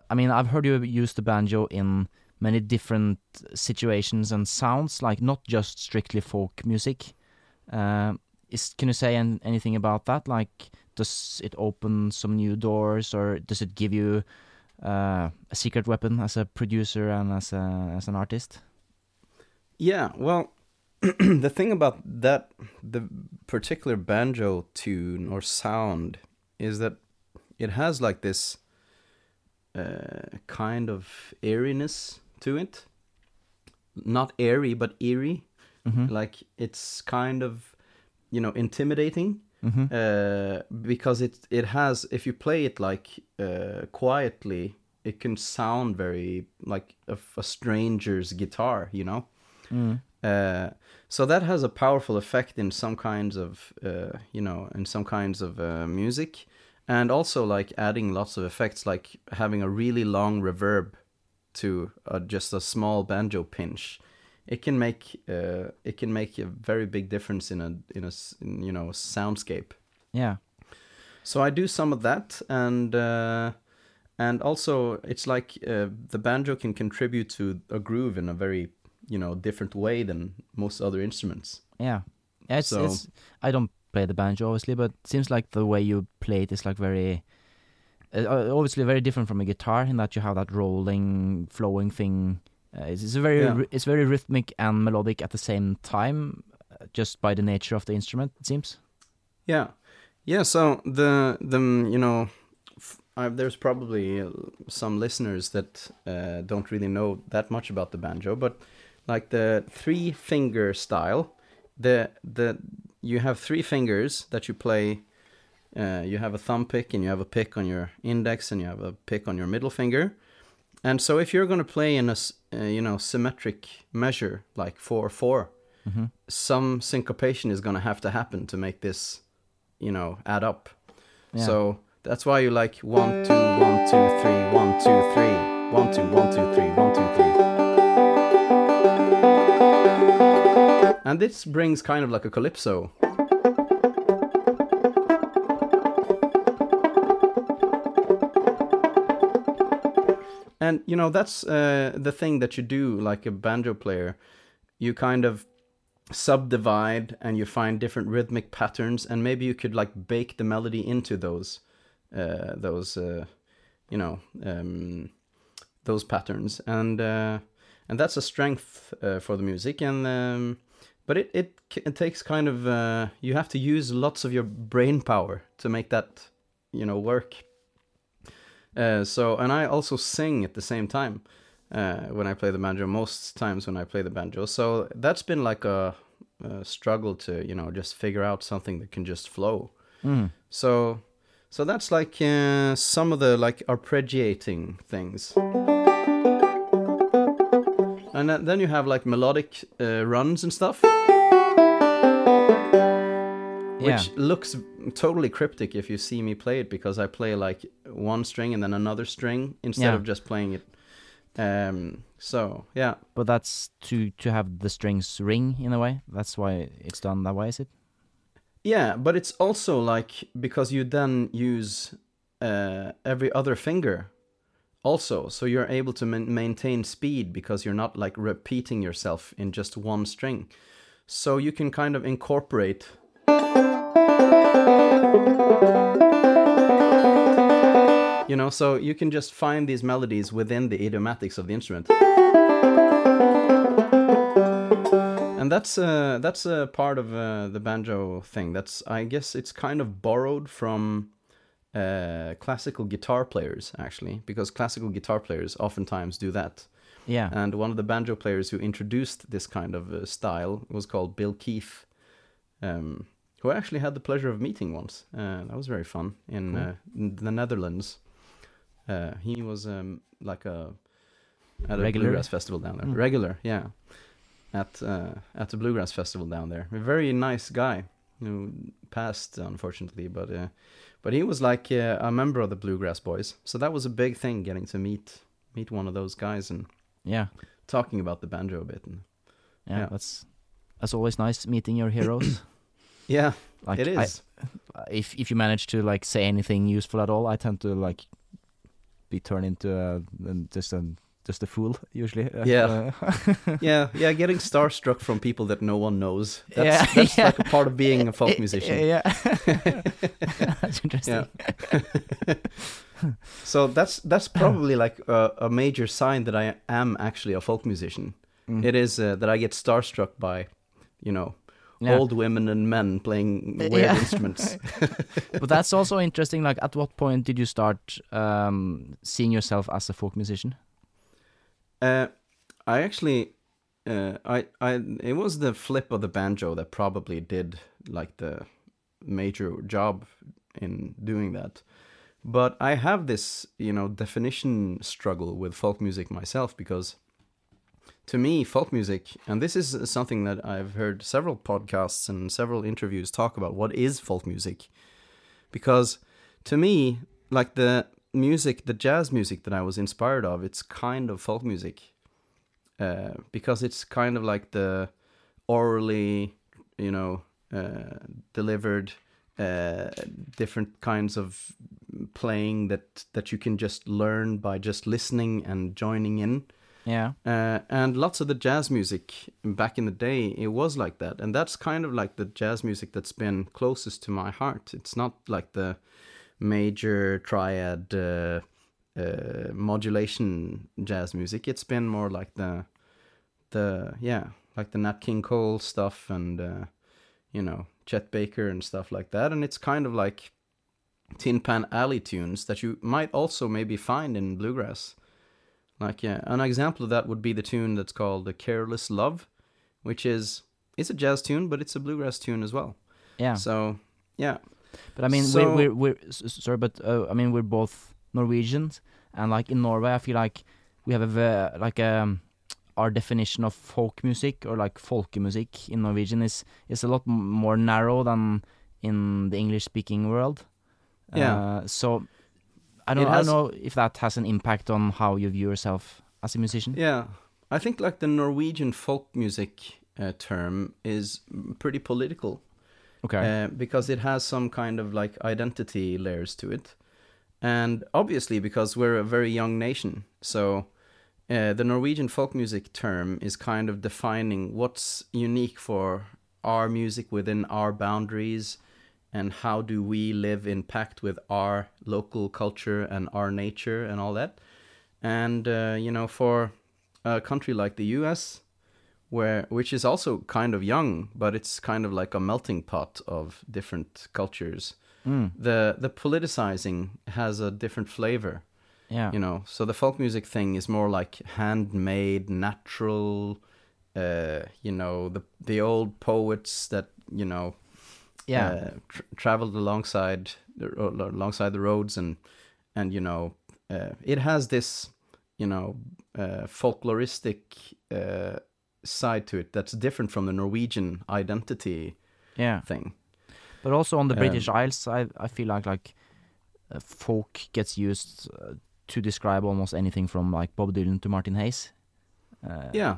I mean, I've heard you use the banjo in many different situations and sounds, like not just strictly folk music. Um, is can you say an, anything about that? Like, does it open some new doors, or does it give you uh, a secret weapon as a producer and as a as an artist? Yeah, well, the thing about that, the particular banjo tune or sound, is that it has like this uh, kind of eeriness to it. Not airy, but eerie. Mm-hmm. Like it's kind of, you know, intimidating. Mm-hmm. Uh, because it it has if you play it like uh, quietly, it can sound very like a, a stranger's guitar, you know. Mm. Uh, so that has a powerful effect in some kinds of, uh, you know, in some kinds of uh, music, and also like adding lots of effects, like having a really long reverb to uh, just a small banjo pinch. It can make uh, it can make a very big difference in a in a in, you know soundscape. Yeah. So I do some of that, and uh, and also it's like uh, the banjo can contribute to a groove in a very you know different way than most other instruments. Yeah. It's, So- it's I don't play the banjo obviously, but it seems like the way you play it is like very, uh, obviously very different from a guitar in that you have that rolling, flowing thing. Uh, it's, it's a very Yeah. it's very rhythmic and melodic at the same time, uh, just by the nature of the instrument. It seems. Yeah, yeah. So the the you know, f- I, there's probably uh, some listeners that uh, don't really know that much about the banjo, but like the three finger style, the the you have three fingers that you play. Uh, you have a thumb pick and you have a pick on your index and you have a pick on your middle finger. And so if you're going to play in a uh, you know symmetric measure like four four, Mm-hmm. some syncopation is going to have to happen to make this, you know, add up. Yeah. So that's why you like one, two, one, two, three, one, two, three, one, two, one, two, three, one, two, three. And this brings kind of like a calypso. And you know that's uh, the thing that you do, like a banjo player. You kind of subdivide and you find different rhythmic patterns, and maybe you could like bake the melody into those, uh, those, uh, you know, um, those patterns, and uh, and that's a strength uh, for the music. And um, but it it, it takes kind of uh, you have to use lots of your brain power to make that you know work. Uh, so and I also sing at the same time uh, when I play the banjo. Most times when I play the banjo, so that's been like a, a struggle to you know just figure out something that can just flow. Mm. So So that's like uh, some of the like arpeggiating things. And then- then you have like melodic uh, runs and stuff, which yeah. looks totally cryptic if you see me play it because I play like one string and then another string instead Yeah. of just playing it. Um, so yeah, But that's to to have the strings ring in a way. That's why it's done that way, is it? yeah, but it's also like because you then use uh, every other finger also, so you're able to man- maintain speed because you're not like repeating yourself in just one string. So you can kind of incorporate. You know, so you can just find these melodies within the idiomatics of the instrument. And that's uh, that's a part of uh, the banjo thing. That's I guess it's kind of borrowed from uh, classical guitar players actually, because classical guitar players oftentimes do that. Yeah. And one of the banjo players who introduced this kind of uh, style was called Bill Keith, um, who I actually had the pleasure of meeting once. Uh, that was very fun in, Cool. uh, in the Netherlands. Uh, he was um, like a at a Regular? bluegrass festival down there. Mm. Regular, yeah, at uh, at the bluegrass festival down there. A very nice guy who passed unfortunately, but uh, but he was like uh, a member of the bluegrass boys. So that was a big thing getting to meet meet one of those guys and yeah. talking about the banjo a bit. And Yeah. Yeah. That's that's always nice meeting your heroes. yeah, like it I- if if you manage to like say anything useful at all, I tend to like be turned into a, just a just a fool usually. Uh, Yeah. uh, yeah, yeah. Getting starstruck from people that no one knows. That's, Yeah, that's yeah. like a part of being a folk musician. Yeah. that's interesting. Yeah. so that's that's probably like a, a major sign that I am actually a folk musician. Mm. It is uh, that I get starstruck by, you know, Yeah. old women and men playing weird Yeah. instruments. but that's also interesting. Like, at what point did you start um, seeing yourself as a folk musician? Uh, I actually, uh, I, I, it was the flip of the banjo that probably did like the major job in doing that. But I have this, you know, definition struggle with folk music myself because to me, folk music, and this is something that I've heard several podcasts and several interviews talk about what is folk music. Because to me, like the music, the jazz music that I was inspired of, it's kind of folk music. Uh, because it's kind of like the orally, you know, uh, delivered uh, different kinds of playing that that you can just learn by just listening and joining in. Yeah. Uh, and lots of the jazz music back in the day, it was like that. And that's kind of like the jazz music that's been closest to my heart. It's not like the major triad uh, uh, modulation jazz music. It's been more like the, the yeah, like the Nat King Cole stuff and, uh, you know, Chet Baker and stuff like that. And it's kind of like Tin Pan Alley tunes that you might also maybe find in bluegrass. Like yeah, an example of that would be the tune that's called "The Careless Love," which is it's a jazz tune, but it's a bluegrass tune as well. Yeah. So yeah, But I mean, So- we're, we're, we're sorry, but uh, I mean, we're both Norwegians, and like in Norway, I feel like we have a like um, our definition of folk music or like folkemusikk in Norwegian is is a lot m- more narrow than in the English speaking world. Yeah. Uh, so I don't It I don't know if that has an impact on how you view yourself as a musician. yeah. I think like the Norwegian folk music uh, term is pretty political. Okay. uh, because it has some kind of like identity layers to it, and obviously because we're a very young nation, so uh, the Norwegian folk music term is kind of defining what's unique for our music within our boundaries, and how do we live in pact with our local culture and our nature and all that, and uh, you know for a country like the U.S where which is also kind of young, but it's kind of like a melting pot of different cultures. Mm. The the politicizing has a different flavor, Yeah. you know. So the folk music thing is more like handmade, natural. Uh, you know the the old poets that you know yeah. uh, tr- traveled alongside alongside the roads and and you know uh, it has this you know uh, folkloristic uh, side to it that's different from the Norwegian identity Yeah. thing. But also on the Um, British Isles, I I feel like like uh, folk gets used uh, to describe almost anything from like Bob Dylan to Martin Hayes. Yeah,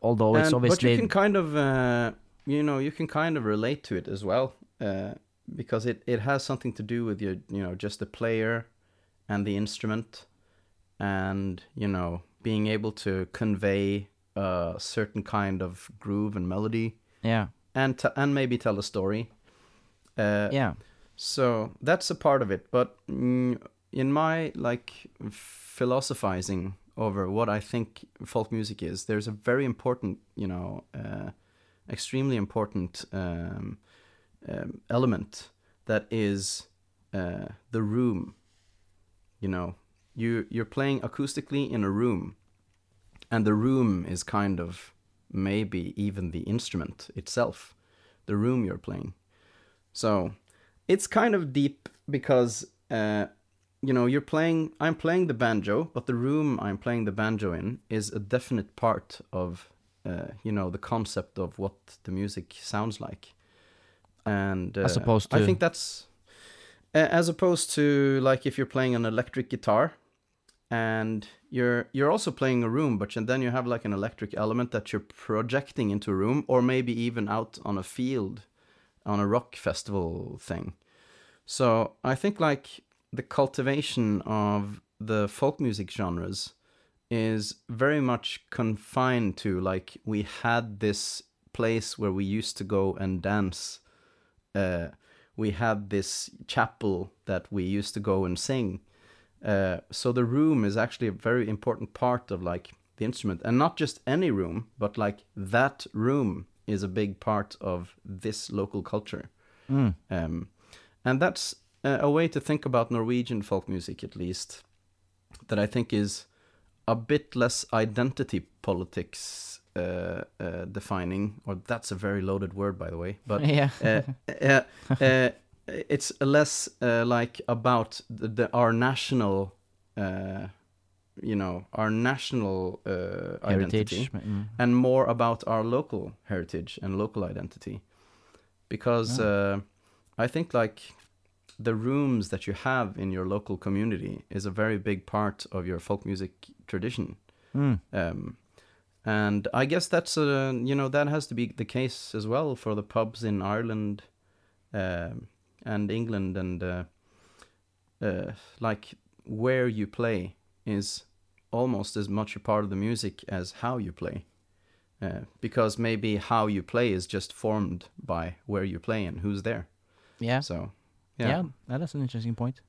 Although it's And- but you can kind of uh, you know you can kind of relate to it as well uh, because it it has something to do with your you know just the player and the instrument and you know being able to convey a certain kind of groove and melody yeah and t- and maybe tell a story. Uh, yeah so that's a part of it, but mm, in my like philosophizing over what I think folk music is, there's a very important, you know, uh, extremely important um, um, element that is uh, the room. You know, you you're playing acoustically in a room, and the room is kind of maybe even the instrument itself, the room you're playing. So it's kind of deep because uh, you know you're playing. I'm playing the banjo, but the room I'm playing the banjo in is a definite part of uh, you know the concept of what the music sounds like. And uh, As opposed to I think that's as opposed to like if you're playing an electric guitar and you're you're also playing a room but then you have like an electric element that you're projecting into a room or maybe even out on a field on a rock festival thing so i think like the cultivation of the folk music genres is very much confined to like we had this place where we used to go and dance uh, we had this chapel that we used to go and sing uh, so the room is actually a very important part of like the instrument, and not just any room, but like that room is a big part of this local culture. Mm. Um, and that's a, a way to think about Norwegian folk music, at least, that I think is a bit less identity politics uh, uh, defining, or that's a very loaded word, by the way, but yeah. uh, uh, uh, it's less uh, like about the, the our national uh, you know our national uh, identity heritage mm. and more about our local heritage and local identity. Because uh, i think like the rooms that you have in your local community is a very big part of your folk music tradition Mm. um, and I guess that's uh, you know that has to be the case as well for the pubs in Ireland um, and England and uh, uh, like where you play is almost as much a part of the music as how you play. Uh, because maybe how you play is just formed by where you play and who's there. yeah So, yeah yeah. that's an interesting point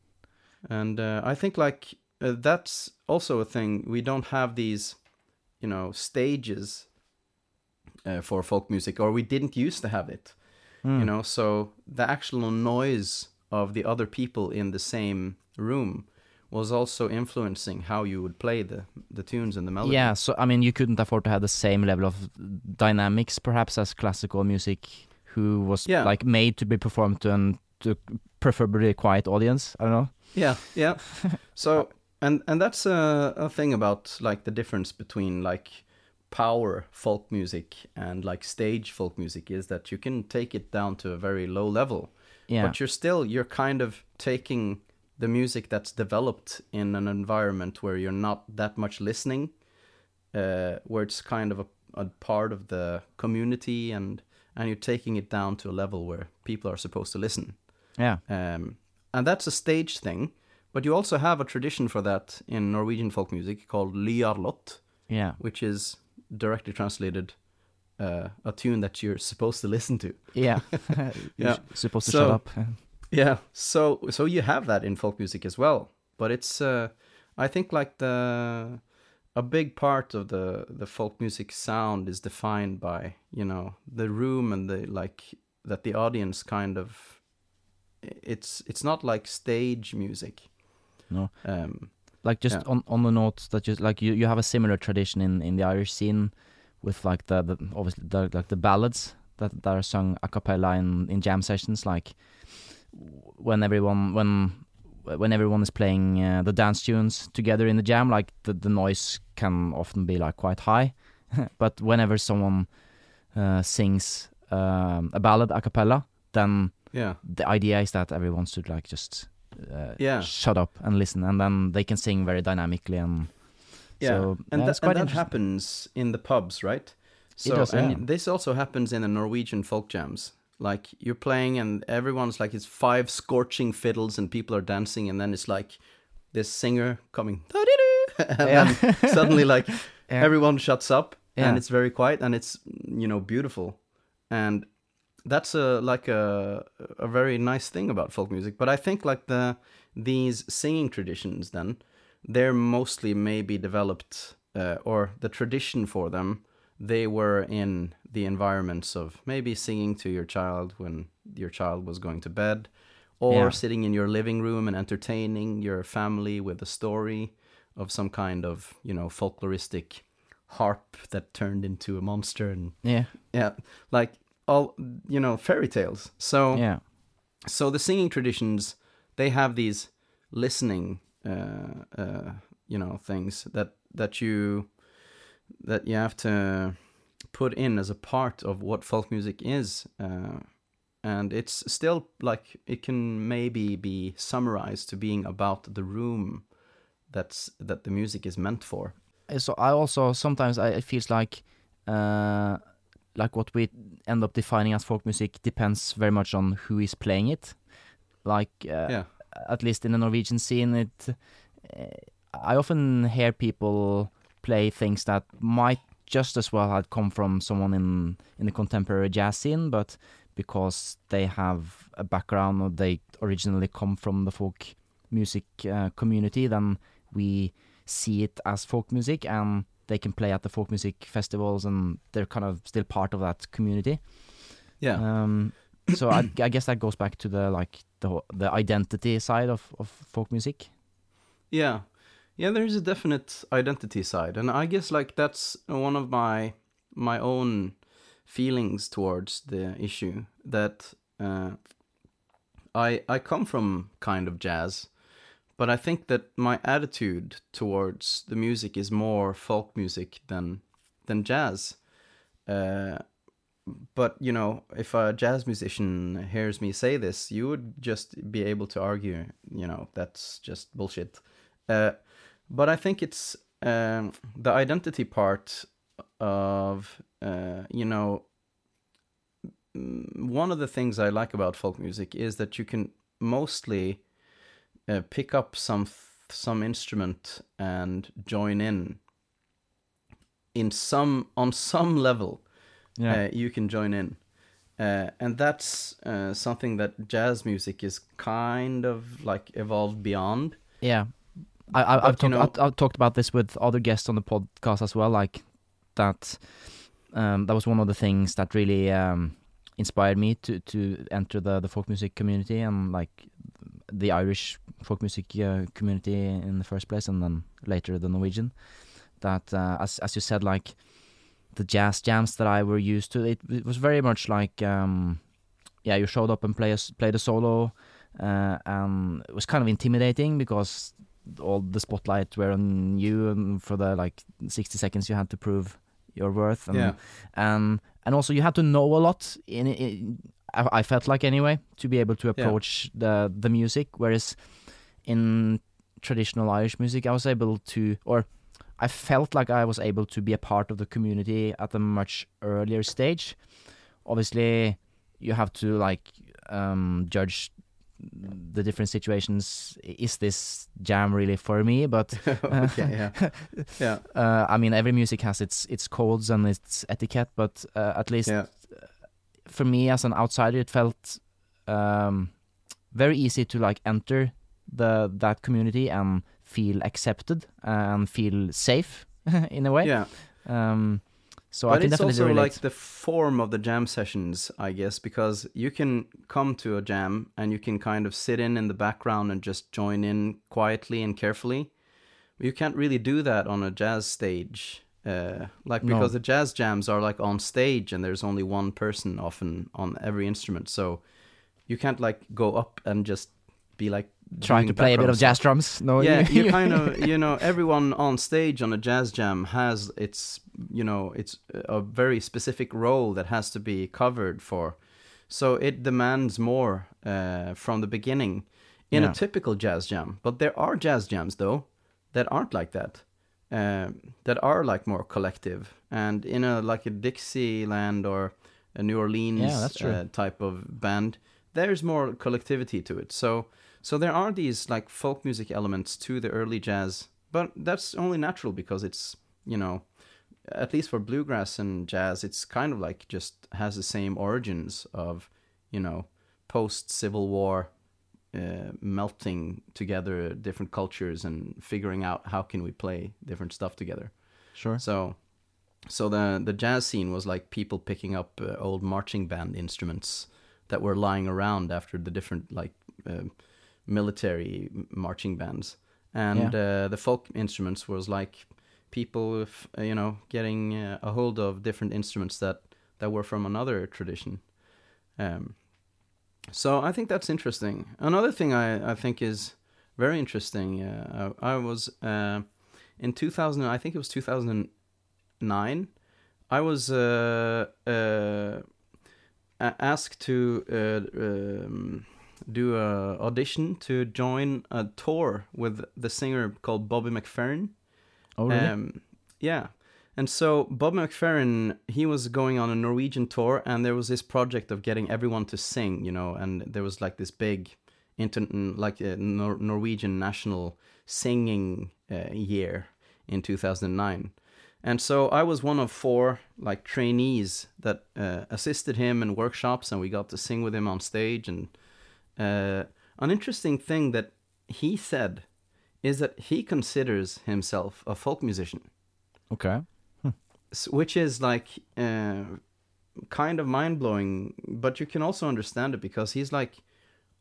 And uh, I think like uh, that's also a thing. We don't have these, you know, stages uh, for folk music, or we didn't used to have it. Mm. You know, so the actual noise of the other people in the same room was also influencing how you would play the the tunes and the melody. Yeah, so I mean, you couldn't afford to have the same level of dynamics, perhaps, as classical music, who was Yeah. like made to be performed to an to preferably a quiet audience. I don't know. Yeah, yeah. so and and that's a, a thing about like the difference between like power folk music and like stage folk music is that you can take it down to a very low level, Yeah, but you're still you're kind of taking the music that's developed in an environment where you're not that much listening, uh, where it's kind of a, a part of the community and and you're taking it down to a level where people are supposed to listen yeah, um, and that's a stage thing. But you also have a tradition for that in Norwegian folk music called lydarlått, yeah, which is directly translated uh, a tune that you're supposed to listen to. yeah. You're Yeah. supposed to So- shut up. Yeah, so so you have that in folk music as well. But it's uh, I think like the a big part of the the folk music sound is defined by you know the room and the like that the audience kind of it's it's not like stage music. No. Um, like just Yeah. on on the notes that just like you you have a similar tradition in in the Irish scene with like the, the obviously the, like the ballads that that are sung a cappella in in jam sessions like when everyone when when everyone is playing uh, the dance tunes together in the jam, like the the noise can often be like quite high. but whenever someone uh, sings um, a ballad a cappella, then Yeah. the idea is that everyone should like just uh, Yeah. shut up and listen, and then they can sing very dynamically and Yeah, So, and, yeah, that, quite and that happens in the pubs, right? So, does, and yeah. this also happens in the Norwegian folk jams. Like you're playing, and everyone's like, it's five scorching fiddles, and people are dancing, and then it's like this singer coming, and Yeah. then suddenly, like everyone shuts up, and it's very quiet, and it's you know beautiful, and that's a like a a very nice thing about folk music. But I think like the these singing traditions, then they're mostly maybe developed, uh, or the tradition for them, they were in the environments of maybe singing to your child when your child was going to bed, or Yeah. sitting in your living room and entertaining your family with a story of some kind of you know folkloristic harp that turned into a monster and yeah, yeah like all you know fairy tales. So yeah, so the singing traditions they have these listening uh, uh, you know things that that you that you have to put in as a part of what folk music is uh, and it's still like it can maybe be summarized to being about the room that's that the music is meant for. So I also sometimes I, it feels like uh, like what we end up defining as folk music depends very much on who is playing it. Like uh, yeah at least in the Norwegian scene, it uh, I often hear people play things that might just as well have come from someone in in the contemporary jazz scene, but because they have a background or they originally come from the folk music uh, community, then we see it as folk music and they can play at the folk music festivals and they're kind of still part of that community. yeah Um, so I, I guess that goes back to the like the the identity side of, of folk music. Yeah. Yeah, there's a definite identity side. And I guess like that's one of my my own feelings towards the issue that uh, I I come from kind of jazz, but I think that my attitude towards the music is more folk music than than jazz. Uh, but you know, if a jazz musician hears me say this, you would just be able to argue, you know, that's just bullshit. Uh, but I think it's um, the identity part of, uh, you know, one of the things I like about folk music is that you can mostly uh, pick up some some instrument and join in in some on some level uh, you can join in. Uh, and that's uh, something that jazz music is kind of like evolved beyond. yeah. I, I, But, I've, you talked, know- I've, I've talked about this with other guests on the podcast as well. Like that, um, that was one of the things that really um, inspired me to, to enter the, the folk music community and like the Irish folk music uh, community in the first place, and then later the Norwegian. That, uh, as as you said, like the jazz jams that I were used to, it, it was very much like, um, yeah, you showed up and play a, played a solo, uh, and it was kind of intimidating because all the spotlight were on you, and for the like sixty seconds you had to prove your worth, and Yeah. and and also you had to know a lot in, in I, I felt like anyway to be able to approach the the music, whereas in traditional Irish music I was able to or I felt like I was able to be a part of the community at a much earlier stage. Obviously, you have to like um, judge the different situations. Is this jam really for me? But okay, yeah, yeah, uh, I mean, every music has its its codes and its etiquette. But uh, at least yeah, for me as an outsider, it felt um, very easy to like enter the that community and feel accepted and feel safe in a way. yeah. Um, so I but it's definitely also relate. like the form of the jam sessions, I guess, because you can come to a jam and you can kind of sit in in the background and just join in quietly and carefully. You can't really do that on a jazz stage, uh, like No. because the jazz jams are like on stage and there's only one person often on every instrument, so you can't like go up and just be like Trying to play a bit of jazz drums. No, yeah, you kind of you know everyone on stage on a jazz jam has its you know it's a very specific role that has to be covered for, so it demands more uh, from the beginning in Yeah. a typical jazz jam. But there are jazz jams though that aren't like that, um, that are like more collective and in a like a Dixieland or a New Orleans Yeah. Uh, type of band, there's more collectivity to it. So so there are these like folk music elements to the early jazz, but that's only natural because it's you know, at least for bluegrass and jazz, it's kind of like just has the same origins of you know post Civil War uh, melting together different cultures and figuring out how can we play different stuff together. sure. So, so the the jazz scene was like people picking up uh, old marching band instruments that were lying around after the different like uh, military marching bands, and uh, the folk instruments was like people, f- uh, you know, getting uh, a hold of different instruments that that were from another tradition. Um, so I think that's interesting. Another thing I, I think is very interesting. Uh, I, I was uh, in 2000. I think it was 2009. I was uh, uh, asked to uh, um, do a audition to join a tour with the singer called Bobby McFerrin. oh, really? Um, yeah. And so Bob McFerrin, he was going on a Norwegian tour, and there was this project of getting everyone to sing, you know, and there was like this big, inter- like a Nor- Norwegian national singing uh, year in 2009. And so I was one of four like trainees that uh, assisted him in workshops, and we got to sing with him on stage. And uh, an interesting thing that he said is that he considers himself a folk musician, okay. Which is like uh, kind of mind blowing. But you can also understand it because he's like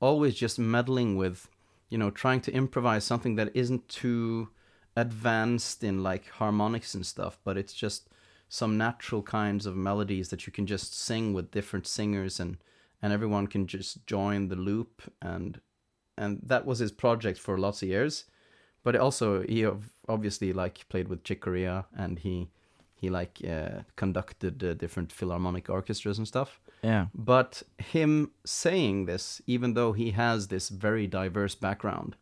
always just meddling with, you know, trying to improvise something that isn't too advanced in like harmonics and stuff, but it's just some natural kinds of melodies that you can just sing with different singers and and everyone can just join the loop and and that was his project for lots of years but also he obviously like played with Chick Corea and he he like uh, conducted uh, different philharmonic orchestras and stuff Yeah. but him saying this even though he has this very diverse background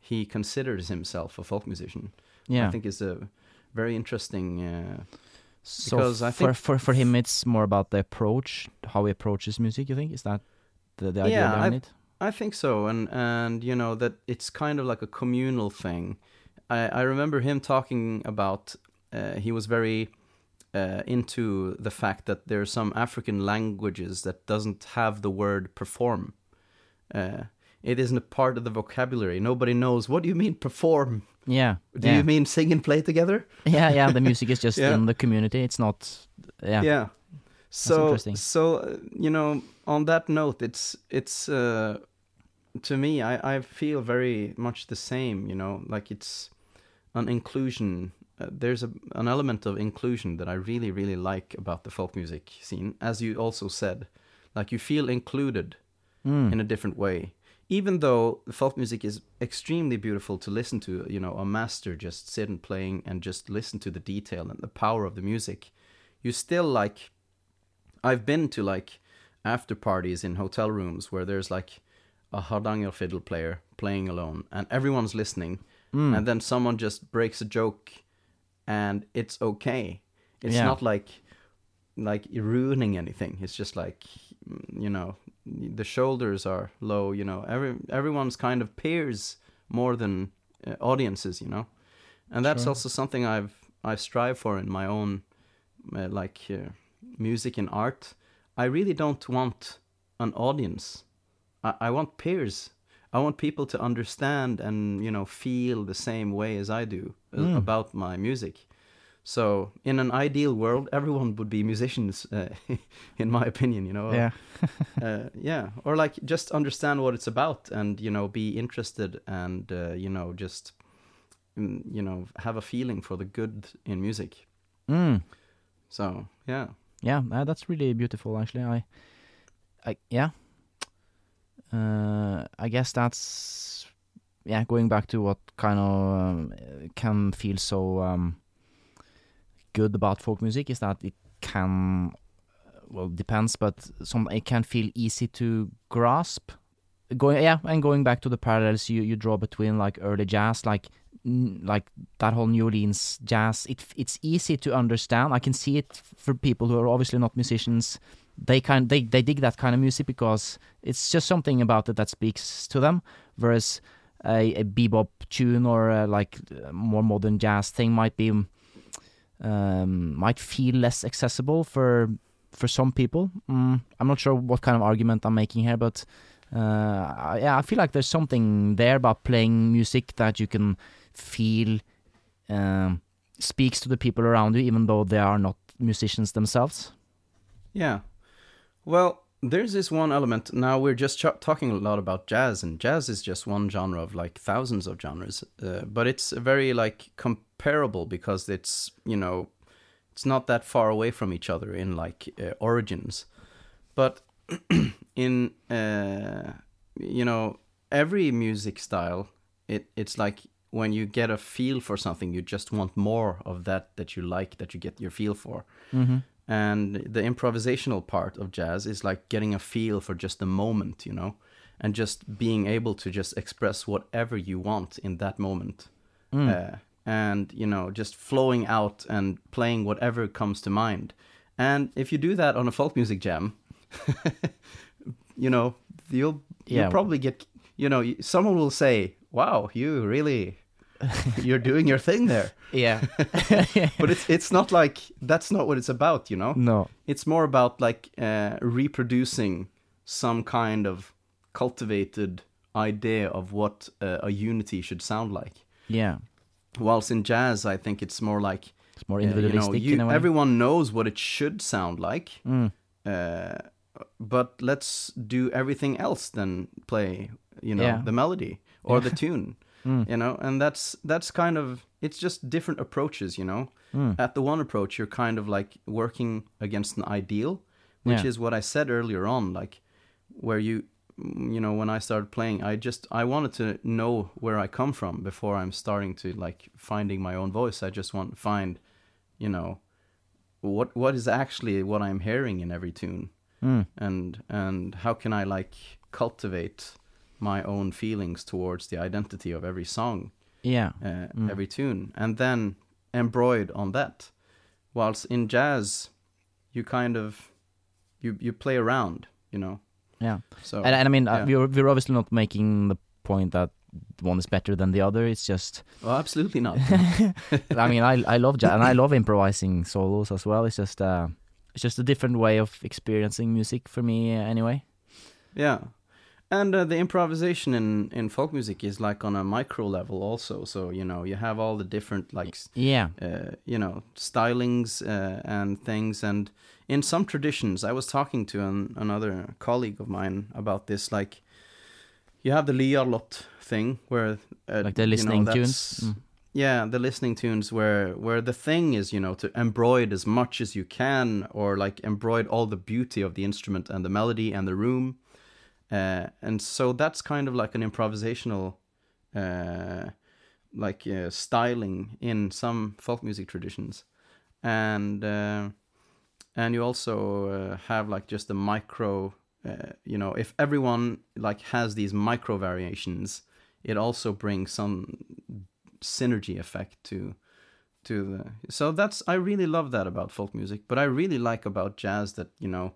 he considers himself a folk musician Yeah. i think is a very interesting uh, so because I for think- for for him, it's more about the approach, how he approaches music. You think is that the, the idea Yeah, behind I- it? I think so, and and you know that it's kind of like a communal thing. I I remember him talking about he was very uh, into the fact that there are some African languages that doesn't have the word perform. Uh, it isn't a part of the vocabulary. Nobody knows. What do you mean perform? Yeah. Do yeah. you mean sing and play together? yeah, yeah. The music is just Yeah. in the community. It's not. Yeah. yeah so so uh, you know on that note it's it's uh to me i i feel very much the same you know like it's an inclusion uh, there's a an element of inclusion that i really really like about the folk music scene as you also said like you feel included Mm. in a different way even though folk music is extremely beautiful to listen to you know a master just sit and playing and just listen to the detail and the power of the music you still like i've been to like after parties in hotel rooms where there's like a hardanger fiddle player playing alone and everyone's listening Mm. and then someone just breaks a joke and it's okay. It's Yeah. not like like ruining anything. It's just like mm, you know the shoulders are low you know. Every everyone's kind of peers more than uh, audiences you know? And that's Sure. also something i've i strive for in my own uh, like uh, music and art. I really don't want an audience. I, I want peers. I want people to understand and you know feel the same way as i do Mm. about my music so in an ideal world everyone would be musicians uh, in my opinion you know Yeah. uh, yeah or like just understand what it's about and you know be interested and uh, you know just mm, you know have a feeling for the good in music Mm. so yeah Yeah, uh, that's really beautiful. Actually, I, I yeah. uh, I guess that's yeah. Going back to what kind of um, can feel so um, good about folk music is that it can well depends, but some it can feel easy to grasp. Going yeah, and going back to the parallels you you draw between like early jazz, like like that whole New Orleans jazz. It it's easy to understand. I can see it for people who are obviously not musicians. They kind they they dig that kind of music because it's just something about it that speaks to them. Whereas a, a bebop tune or a, like more modern jazz thing might be um, might feel less accessible for for some people. Mm, I'm not sure what kind of argument I'm making here, but uh, I- yeah, I feel like there's something there about playing music that you can feel um, speaks to the people around you, even though they are not musicians themselves. Yeah. Well, there's this one element. Now we're just ch- talking a lot about jazz, and jazz is just one genre of like thousands of genres. Uh, but it's very like comparable because it's you know it's not that far away from each other in like uh, origins. But in uh, you know every music style, it it's like when you get a feel for something, you just want more of that that you like, that you get your feel for Mm-hmm. And the improvisational part of jazz is like getting a feel for just the moment you know and just being able to just express whatever you want in that moment Mm. uh, and you know just flowing out and playing whatever comes to mind and if you do that on a folk music jam you know you'll Yeah. you'll probably get you know someone will say wow you really you're doing your thing there Yeah. but it's it's not like that's not what it's about you know no. it's more about like uh, reproducing some kind of cultivated idea of what uh, a unity should sound like Yeah. whilst in jazz i think it's more like It's more uh, you know individualistic you- in a way. everyone knows what it should sound like Mm. uh, but let's do everything else than play you know Yeah. the melody or the tune Mm. you know and that's that's kind of it's just different approaches you know Mm. at the one approach you're kind of like working against an ideal which Yeah. is what i said earlier on like where you you know when i started playing i just i wanted to know where i come from before i'm starting to like finding my own voice i just want to find you know what what is actually what i'm hearing in every tune Mm. and and how can i like cultivate my own feelings towards the identity of every song Yeah. uh, Mm. every tune and then embroid on that whilst in jazz you kind of you you play around you know Yeah. so And, and I mean, uh, yeah. we're we're obviously not making the point that one is better than the other. It's just, well, absolutely not I mean, I I love jazz and I love improvising solos as well. It's just uh, it's just a different way of experiencing music for me, uh, anyway. yeah and uh, the improvisation in in folk music is like on a micro level also so you know you have all the different like Yeah. uh, you know stylings uh, and things and in some traditions i was talking to an, another colleague of mine about this like you have the lydarlått thing where uh, Like the you know, listening tunes. Mm. yeah the listening tunes where where the thing is you know to embroid as much as you can or like embroid all the beauty of the instrument and the melody and the room uh, and so that's kind of like an improvisational uh, like uh, styling in some folk music traditions. And uh, and you also uh, have like just the micro you know if everyone like has these micro variations it also brings some synergy effect to to the so that's i really love that about folk music but i really like about jazz that you know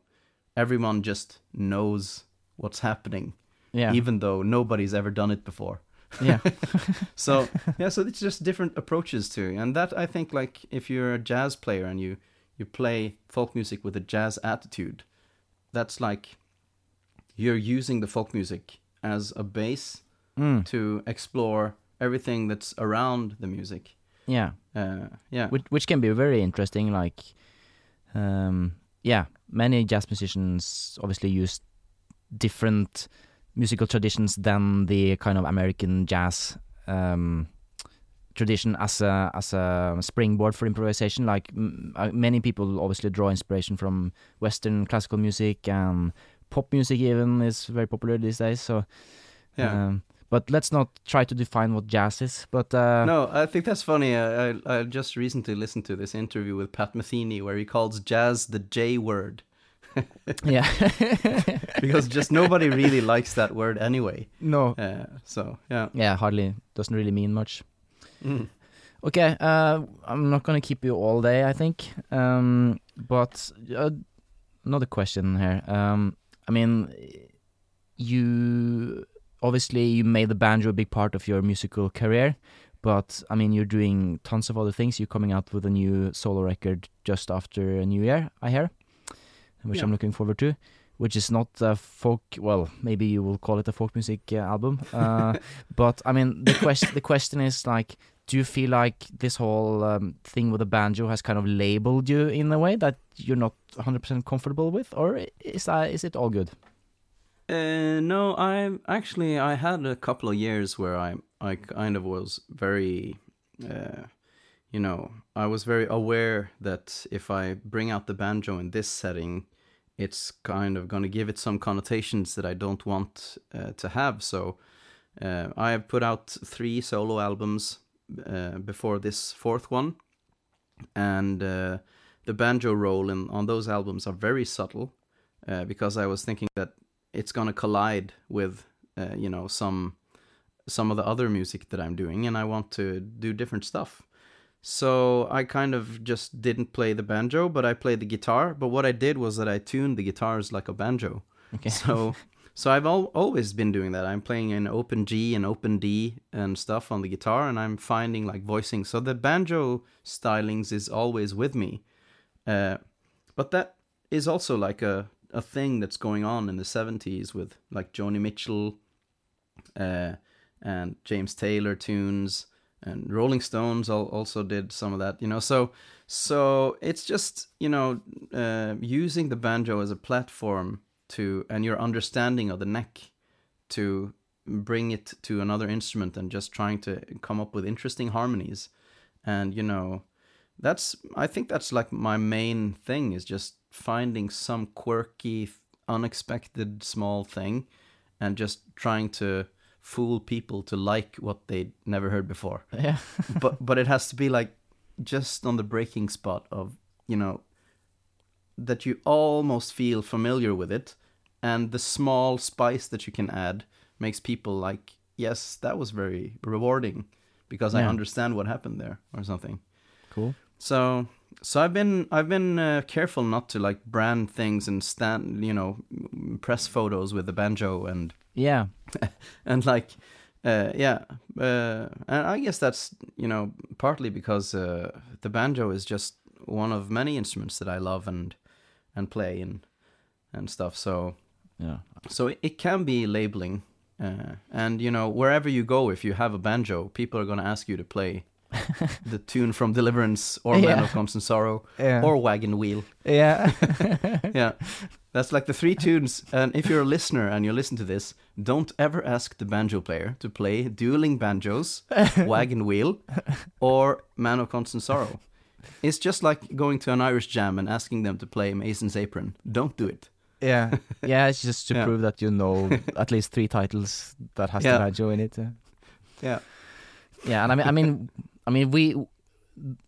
everyone just knows what's happening Yeah. even though nobody's ever done it before yeah. so yeah so it's just different approaches to and that i think like if you're a jazz player and you you play folk music with a jazz attitude that's like you're using the folk music as a base Mm. to explore everything that's around the music Yeah. uh, yeah which which can be very interesting. Like, um, yeah, many jazz musicians obviously use different musical traditions than the kind of American jazz um, tradition as a as a springboard for improvisation. Like m- uh, many people obviously draw inspiration from Western classical music and pop music even is very popular these days. So, Yeah. um, but let's not try to define what jazz is. But uh, no, I think that's funny. I, I I just recently listened to this interview with Pat Metheny where he calls jazz the J word yeah, because just nobody really likes that word anyway. no, Uh, so yeah. yeah, hardly doesn't really mean much. Mm. Okay, uh, I'm not gonna keep you all day, I think. Um, but uh, another question here. Um, I mean, you obviously you made the banjo a big part of your musical career, but I mean, you're doing tons of other things. You're coming out with a new solo record just after a New Year, I hear, which Yeah. I'm looking forward to. Which is not a folk. Well, maybe you will call it a folk music uh, album. Uh, but I mean, the question the question is like, do you feel like this whole um, thing with the banjo has kind of labeled you in a way that you're not 100% comfortable with, or is that is it all good? Uh, no, I actually I had a couple of years where I I kind of was very, uh, you know, I was very aware that if I bring out the banjo in this setting, it's kind of going to give it some connotations that I don't want uh, to have. So uh, I have put out three solo albums uh, before this fourth one, and uh, the banjo role in on those albums are very subtle uh, because I was thinking that it's gonna collide with uh, you know some some of the other music that I'm doing, and I want to do different stuff. So I kind of just didn't play the banjo, but I played the guitar. But what I did was that I tuned the guitars like a banjo. Okay. So so I've al- always been doing that. I'm playing in open G and open D and stuff on the guitar, and I'm finding like voicing. So the banjo stylings is always with me. Uh, but that is also like a a thing that's going on in the 70s with like Joni Mitchell uh, and James Taylor tunes and Rolling Stones also did some of that, you know. So so it's just, you know, uh, using the banjo as a platform to and your understanding of the neck to bring it to another instrument and just trying to come up with interesting harmonies and you know that's i think that's like my main thing is just finding some quirky unexpected small thing and just trying to fool people to like what they never heard before yeah. but but it has to be like just on the breaking spot of you know that you almost feel familiar with it and the small spice that you can add makes people like yes that was very rewarding because i understand what happened there or something Cool. so so i've been i've been uh, careful not to like brand things and stand you know press photos with the banjo and Yeah. and like uh yeah uh and i guess that's you know partly because uh the banjo is just one of many instruments that i love and and play and and stuff so Yeah. so it, it can be labeling uh and you know wherever you go if you have a banjo people are going to ask you to play the tune from deliverance or man Yeah. of constant sorrow Yeah. or wagon wheel yeah. yeah that's like the three tunes and if you're a listener and you listen to this don't ever ask the banjo player to play dueling banjos wagon wheel or man of constant sorrow it's just like going to an irish jam and asking them to play mason's apron don't do it yeah. Yeah. It's just to Yeah. prove that you know at least three titles that has the banjo in it. yeah Yeah, and I mean, I mean, I mean, we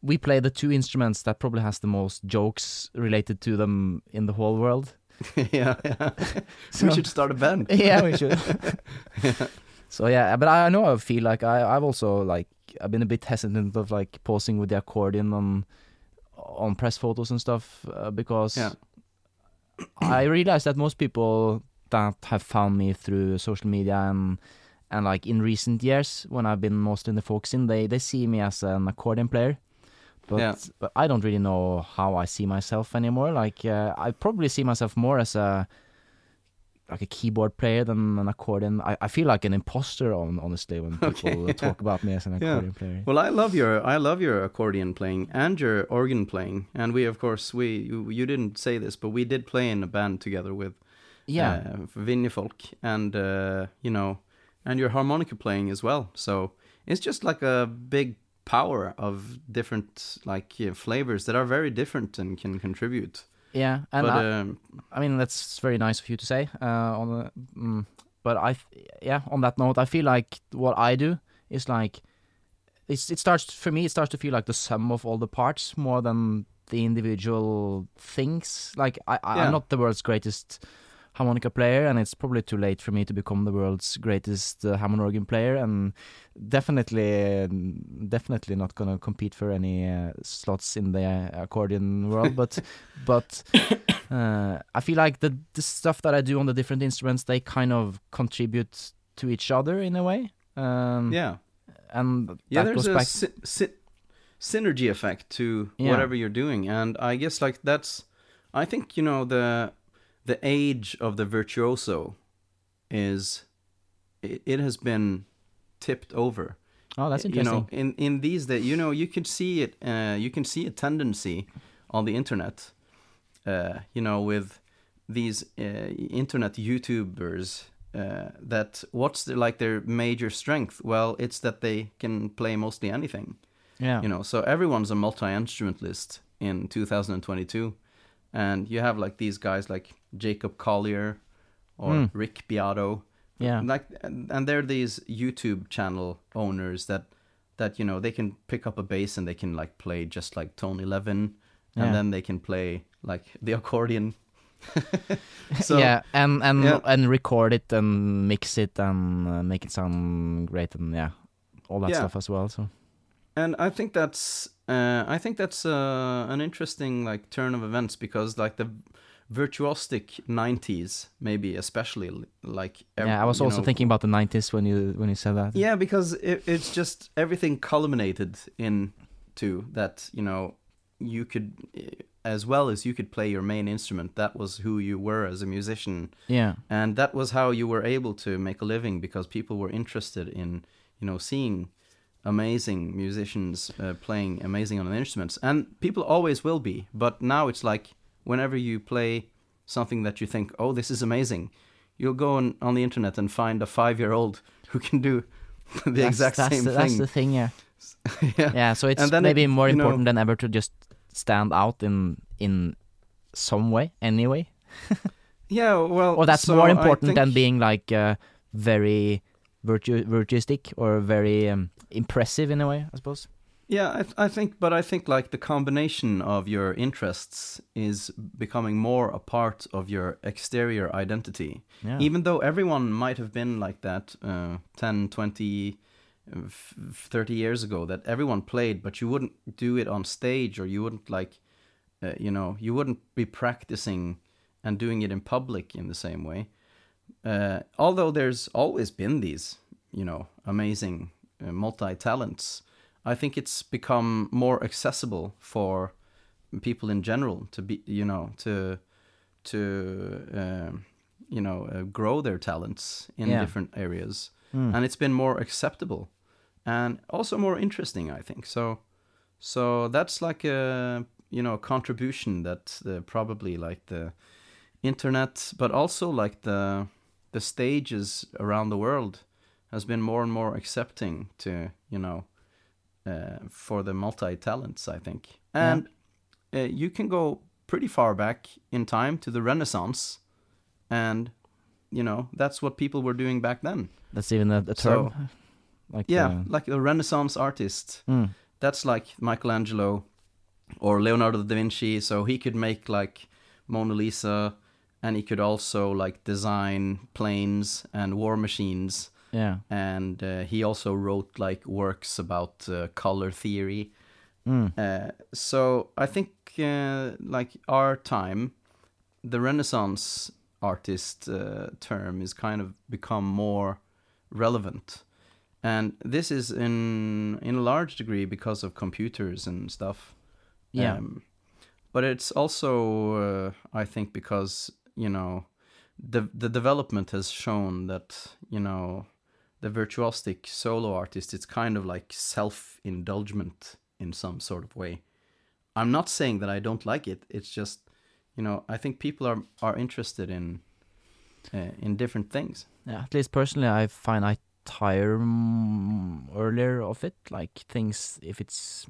we play the two instruments that probably has the most jokes related to them in the whole world. yeah yeah So- we should start a band yeah, we should. So yeah, but I know I feel like I I've also like I've been a bit hesitant of like posing with the accordion on on press photos and stuff uh, because Yeah. I realize that most people that have found me through social media and and like in recent years when I've been mostly in the folk scene, they they see me as an accordion player. But Yeah. but I don't really know how I see myself anymore. Like uh, I probably see myself more as a like a keyboard player than an accordion. I, I feel like an imposter on honestly when people Okay. talk about me as an Yeah. accordion player. Well, I love your I love your accordion playing and your organ playing, and we of course we you, you didn't say this, but we did play in a band together with Yeah. uh, Vinjefolk and uh, you know and your harmonica playing as well. So it's just like a big power of different like uh, flavors that are very different and can contribute. Yeah, and but I, um, I mean that's very nice of you to say. Uh, on the, mm, but I, yeah, on that note, I feel like what I do is like, it's it starts for me. It starts to feel like the sum of all the parts more than the individual things. Like I, I Yeah. I'm not the world's greatest harmonica player, and it's probably too late for me to become the world's greatest uh, Hammond organ player, and definitely, definitely not gonna compete for any uh, slots in the uh, accordion world. But, but uh, I feel like the the stuff that I do on the different instruments, they kind of contribute to each other in a way. Um, yeah, and yeah. There's a back. sy- sy- synergy effect to Yeah. whatever you're doing, and I guess like that's. I think you know the the age of the virtuoso is it, has been tipped over. oh, that's interesting. you know in in these that you know you can see it uh, you can see a tendency on the internet uh, you know with these uh, internet youtubers uh, that what's the, like their major strength well it's that they can play mostly anything yeah, you know so everyone's a multi-instrumentalist in 2022 and you have like these guys like jacob collier or Mm. rick beato yeah, like and they're these youtube channel owners that that you know they can pick up a bass and they can like play just like tone 11 and Yeah. then they can play like the accordion so yeah, and and yeah. and record it and mix it and uh, make it sound great and yeah, all that Yeah. stuff as well. So and i think that's uh, i think that's uh, an interesting like turn of events because like the virtuosic 90s maybe especially like ev- yeah, I was also know, thinking about the '90s when you when you said that. Yeah, because it, it's just everything culminated in into that. You know, you could, eh, as well as you could play your main instrument. That was who you were as a musician, yeah, and that was how you were able to make a living because people were interested in, you know, seeing amazing musicians uh, playing amazing on the instruments, and people always will be. But now it's like whenever you play something that you think, oh, this is amazing. You'll go on, on the internet and find a five-year-old who can do the That's- exact that's same the, thing. That's the thing, yeah. yeah. Yeah, so it's maybe it- more you know- important than ever to just stand out in in some way, anyway. Yeah, well, Or that's so more important than being like uh, very virtu- virtuistic or very um, impressive in a way, I suppose. Yeah, I, th- I think, but I think like the combination of your interests is becoming more a part of your exterior identity. Yeah. Even though everyone might have been like that uh, 10, 20, uh, f- 30 years ago, that everyone played, but you wouldn't do it on stage or you wouldn't like, uh, you know, you wouldn't be practicing and doing it in public in the same way. Uh, although there's always been these, you know, amazing multi talents, I think it's become more accessible for people in general to be, you know, to to um, you know uh, grow their talents in Yeah. different areas, Mm. and it's been more acceptable and also more interesting, I think. So, so that's like a you know contribution that the, probably like the internet, but also like the the stages around the world has been more and more accepting to you know uh, for the multi talents. I think, Yeah. and uh, you can go pretty far back in time to the Renaissance, and you know that's what people were doing back then. That's even the, a term. So- like Yeah, uh, like a Renaissance artist. mm. That's like Michelangelo or Leonardo da Vinci. So he could make like Mona Lisa, and he could also like design planes and war machines. Yeah. And uh, he also wrote like works about uh, color theory. Mm. Uh, so I think uh, like our time, the Renaissance artist uh, term is kind of become more relevant, and this is in in a large degree because of computers and stuff. Yeah. Um, but it's also uh, I think because you know the the development has shown that you know the virtuosic solo artist it's kind of like self indulgent in some sort of way. I'm not saying that I don't like it. It's just you know I think people are are interested in uh, in different things. Yeah, at least personally, I find I tire earlier of it. Like things, if it's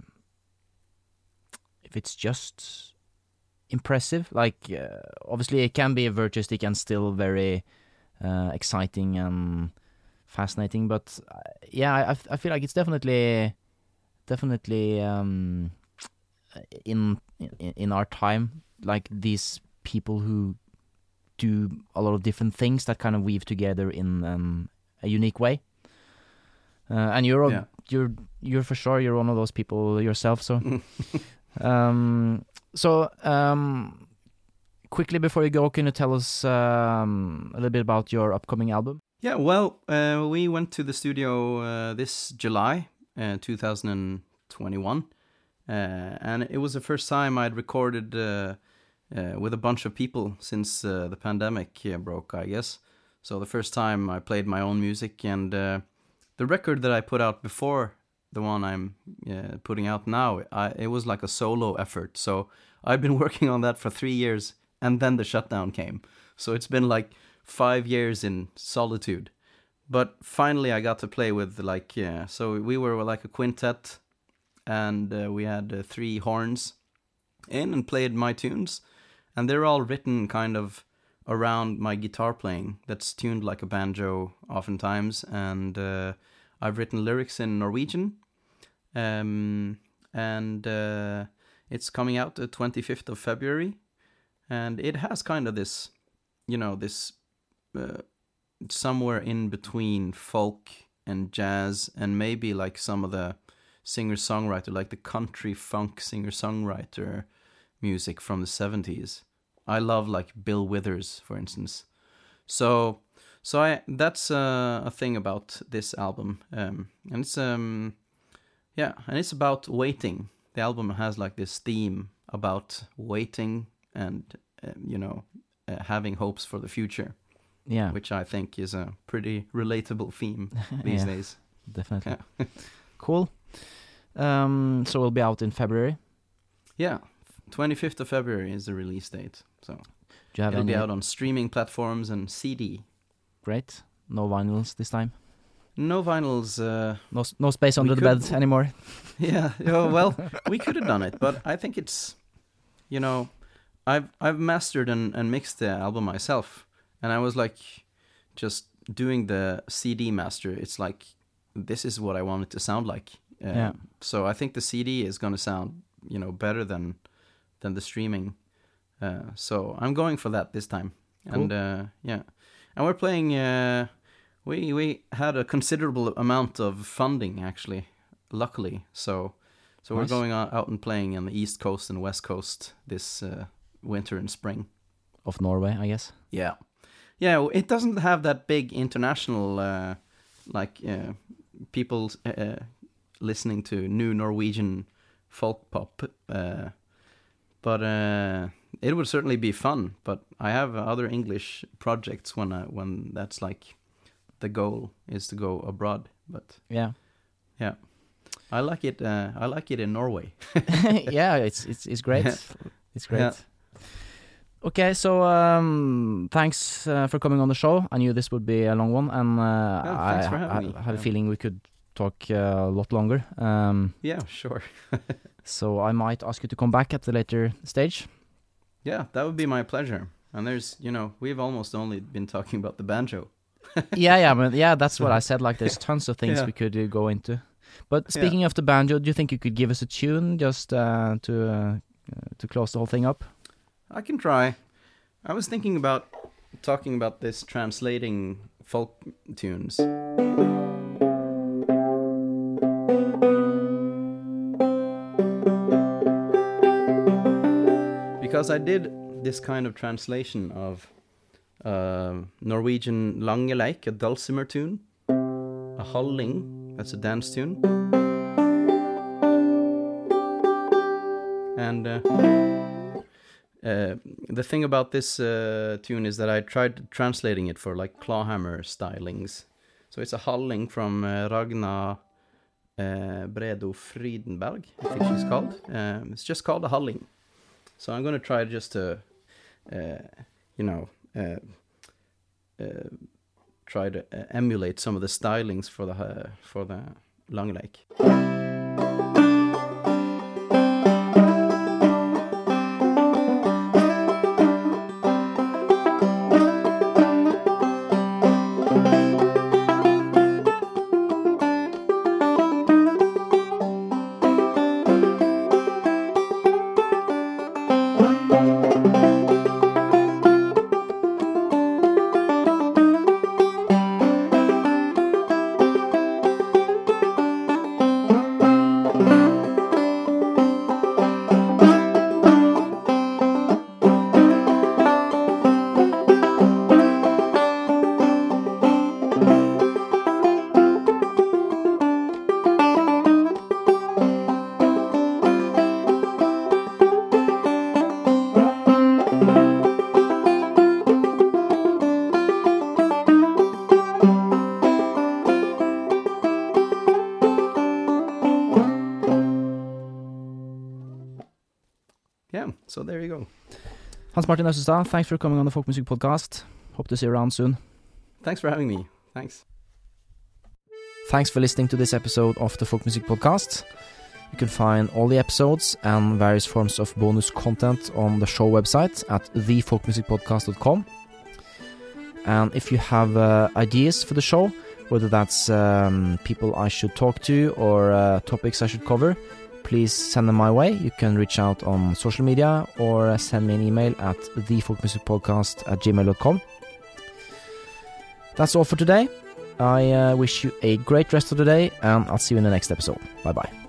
if it's just impressive. Like uh, obviously it can be virtuosic and still very uh, exciting and fascinating. But uh, yeah, I, I feel like it's definitely definitely um, in, in in our time like these people who do a lot of different things that kind of weave together in um, a unique way. Uh, and you're Yeah. you're you're for sure you're one of those people yourself. So, um, so um, quickly before you go, can you tell us um, a little bit about your upcoming album? Yeah, well, uh, we went to the studio uh, this July, uh, 2021, uh, and it was the first time I'd recorded uh, uh, with a bunch of people since the pandemic broke, I guess. So the first time I played my own music, and the record that I put out before the one I'm putting out now, I, it was like a solo effort. So I've been working on that for three years, and then the shutdown came. So it's been like five years in solitude. But finally, I got to play with like yeah. So we were like a quintet, and uh, we had uh, three horns in and played my tunes, and they're all written kind of around my guitar playing. That's tuned like a banjo, oftentimes, and uh, I've written lyrics in Norwegian, um, and uh, it's coming out the twenty fifth of February, and it has kind of this, you know, this uh, somewhere in between folk and jazz and maybe like some of the singer songwriter like the country funk singer songwriter music from the 70s i love like bill withers for instance. So so i that's uh, a thing about this album. Um and it's um yeah and it's about waiting. The album has like this theme about waiting and uh, you know uh, having hopes for the future Yeah, which I think is a pretty relatable theme these Yeah. days. definitely. cool. Um, so we'll be out in February. Yeah, 25th of February is the release date. So Do you have it'll any? be out on streaming platforms and CD. Great. No vinyls this time. No vinyls. Uh, No, no space under the could- bed anymore. yeah, yeah, well, we could have done it, but I think it's, you know, I've I've mastered and, and mixed the album myself, and I was like, just doing the CD master. It's like this is what I want it to sound like. Um, Yeah. So I think the CD is going to sound, you know, better than than the streaming. Uh, so I'm going for that this time, Cool. and uh, yeah, and we're playing. Uh, we we had a considerable amount of funding actually, luckily. So so Nice. we're going out and playing on the east coast and west coast this uh, winter and spring. Of Norway, I guess. Yeah, yeah. It doesn't have that big international uh, like uh, people uh, listening to new Norwegian folk pop, uh, but uh, it would certainly be fun. But I have other English projects when I, when that's like the goal is to go abroad. But Yeah. yeah, I like it. Uh, I like it in Norway. yeah, it's it's it's great. It's great. Yeah. Okay, so um, thanks uh, for coming on the show. I knew this would be a long one, and uh, Yeah, I, I- had a feeling we could talk uh, a lot longer. Um, Yeah, sure. so I might ask you to come back at a later stage. Yeah, that would be my pleasure. And there's, you know, we've almost only been talking about the banjo. yeah, yeah, but yeah, that's what I said. Like, there's tons of things Yeah. we could uh, go into. But speaking of the banjo, do you think you could give us a tune just uh, to uh, uh, to close the whole thing up? I can try. I was thinking about talking about this translating folk tunes. Because I did this kind of translation of uh, Norwegian Langeleik, a dulcimer tune, a halling, that's a dance tune, and uh, uh, the thing about this uh, tune is that I tried translating it for like clawhammer stylings. So it's a halling from uh, Ragna uh, Bredo Friedenberg, I think she's called. Um, it's just called a halling. So I'm going to try just to, uh, you know, uh, try to emulate some of the stylings for the for the Langeleik. Martin Austestad, thanks for coming on the Folk Music Podcast. Hope to see you around soon. Thanks for having me. Thanks. Thanks for listening to this episode of the Folk Music Podcast. You can find all the episodes and various forms of bonus content on the show website at thefolkmusicpodcast.com. And if you have uh, ideas for the show, whether that's um, people I should talk to or uh, topics I should cover, please send them my way. You can reach out on social media or send me an email at thefolkmusicpodcast at gmail.com. That's all for today. I uh, wish you a great rest of the day, and I'll see you in the next episode. Bye bye.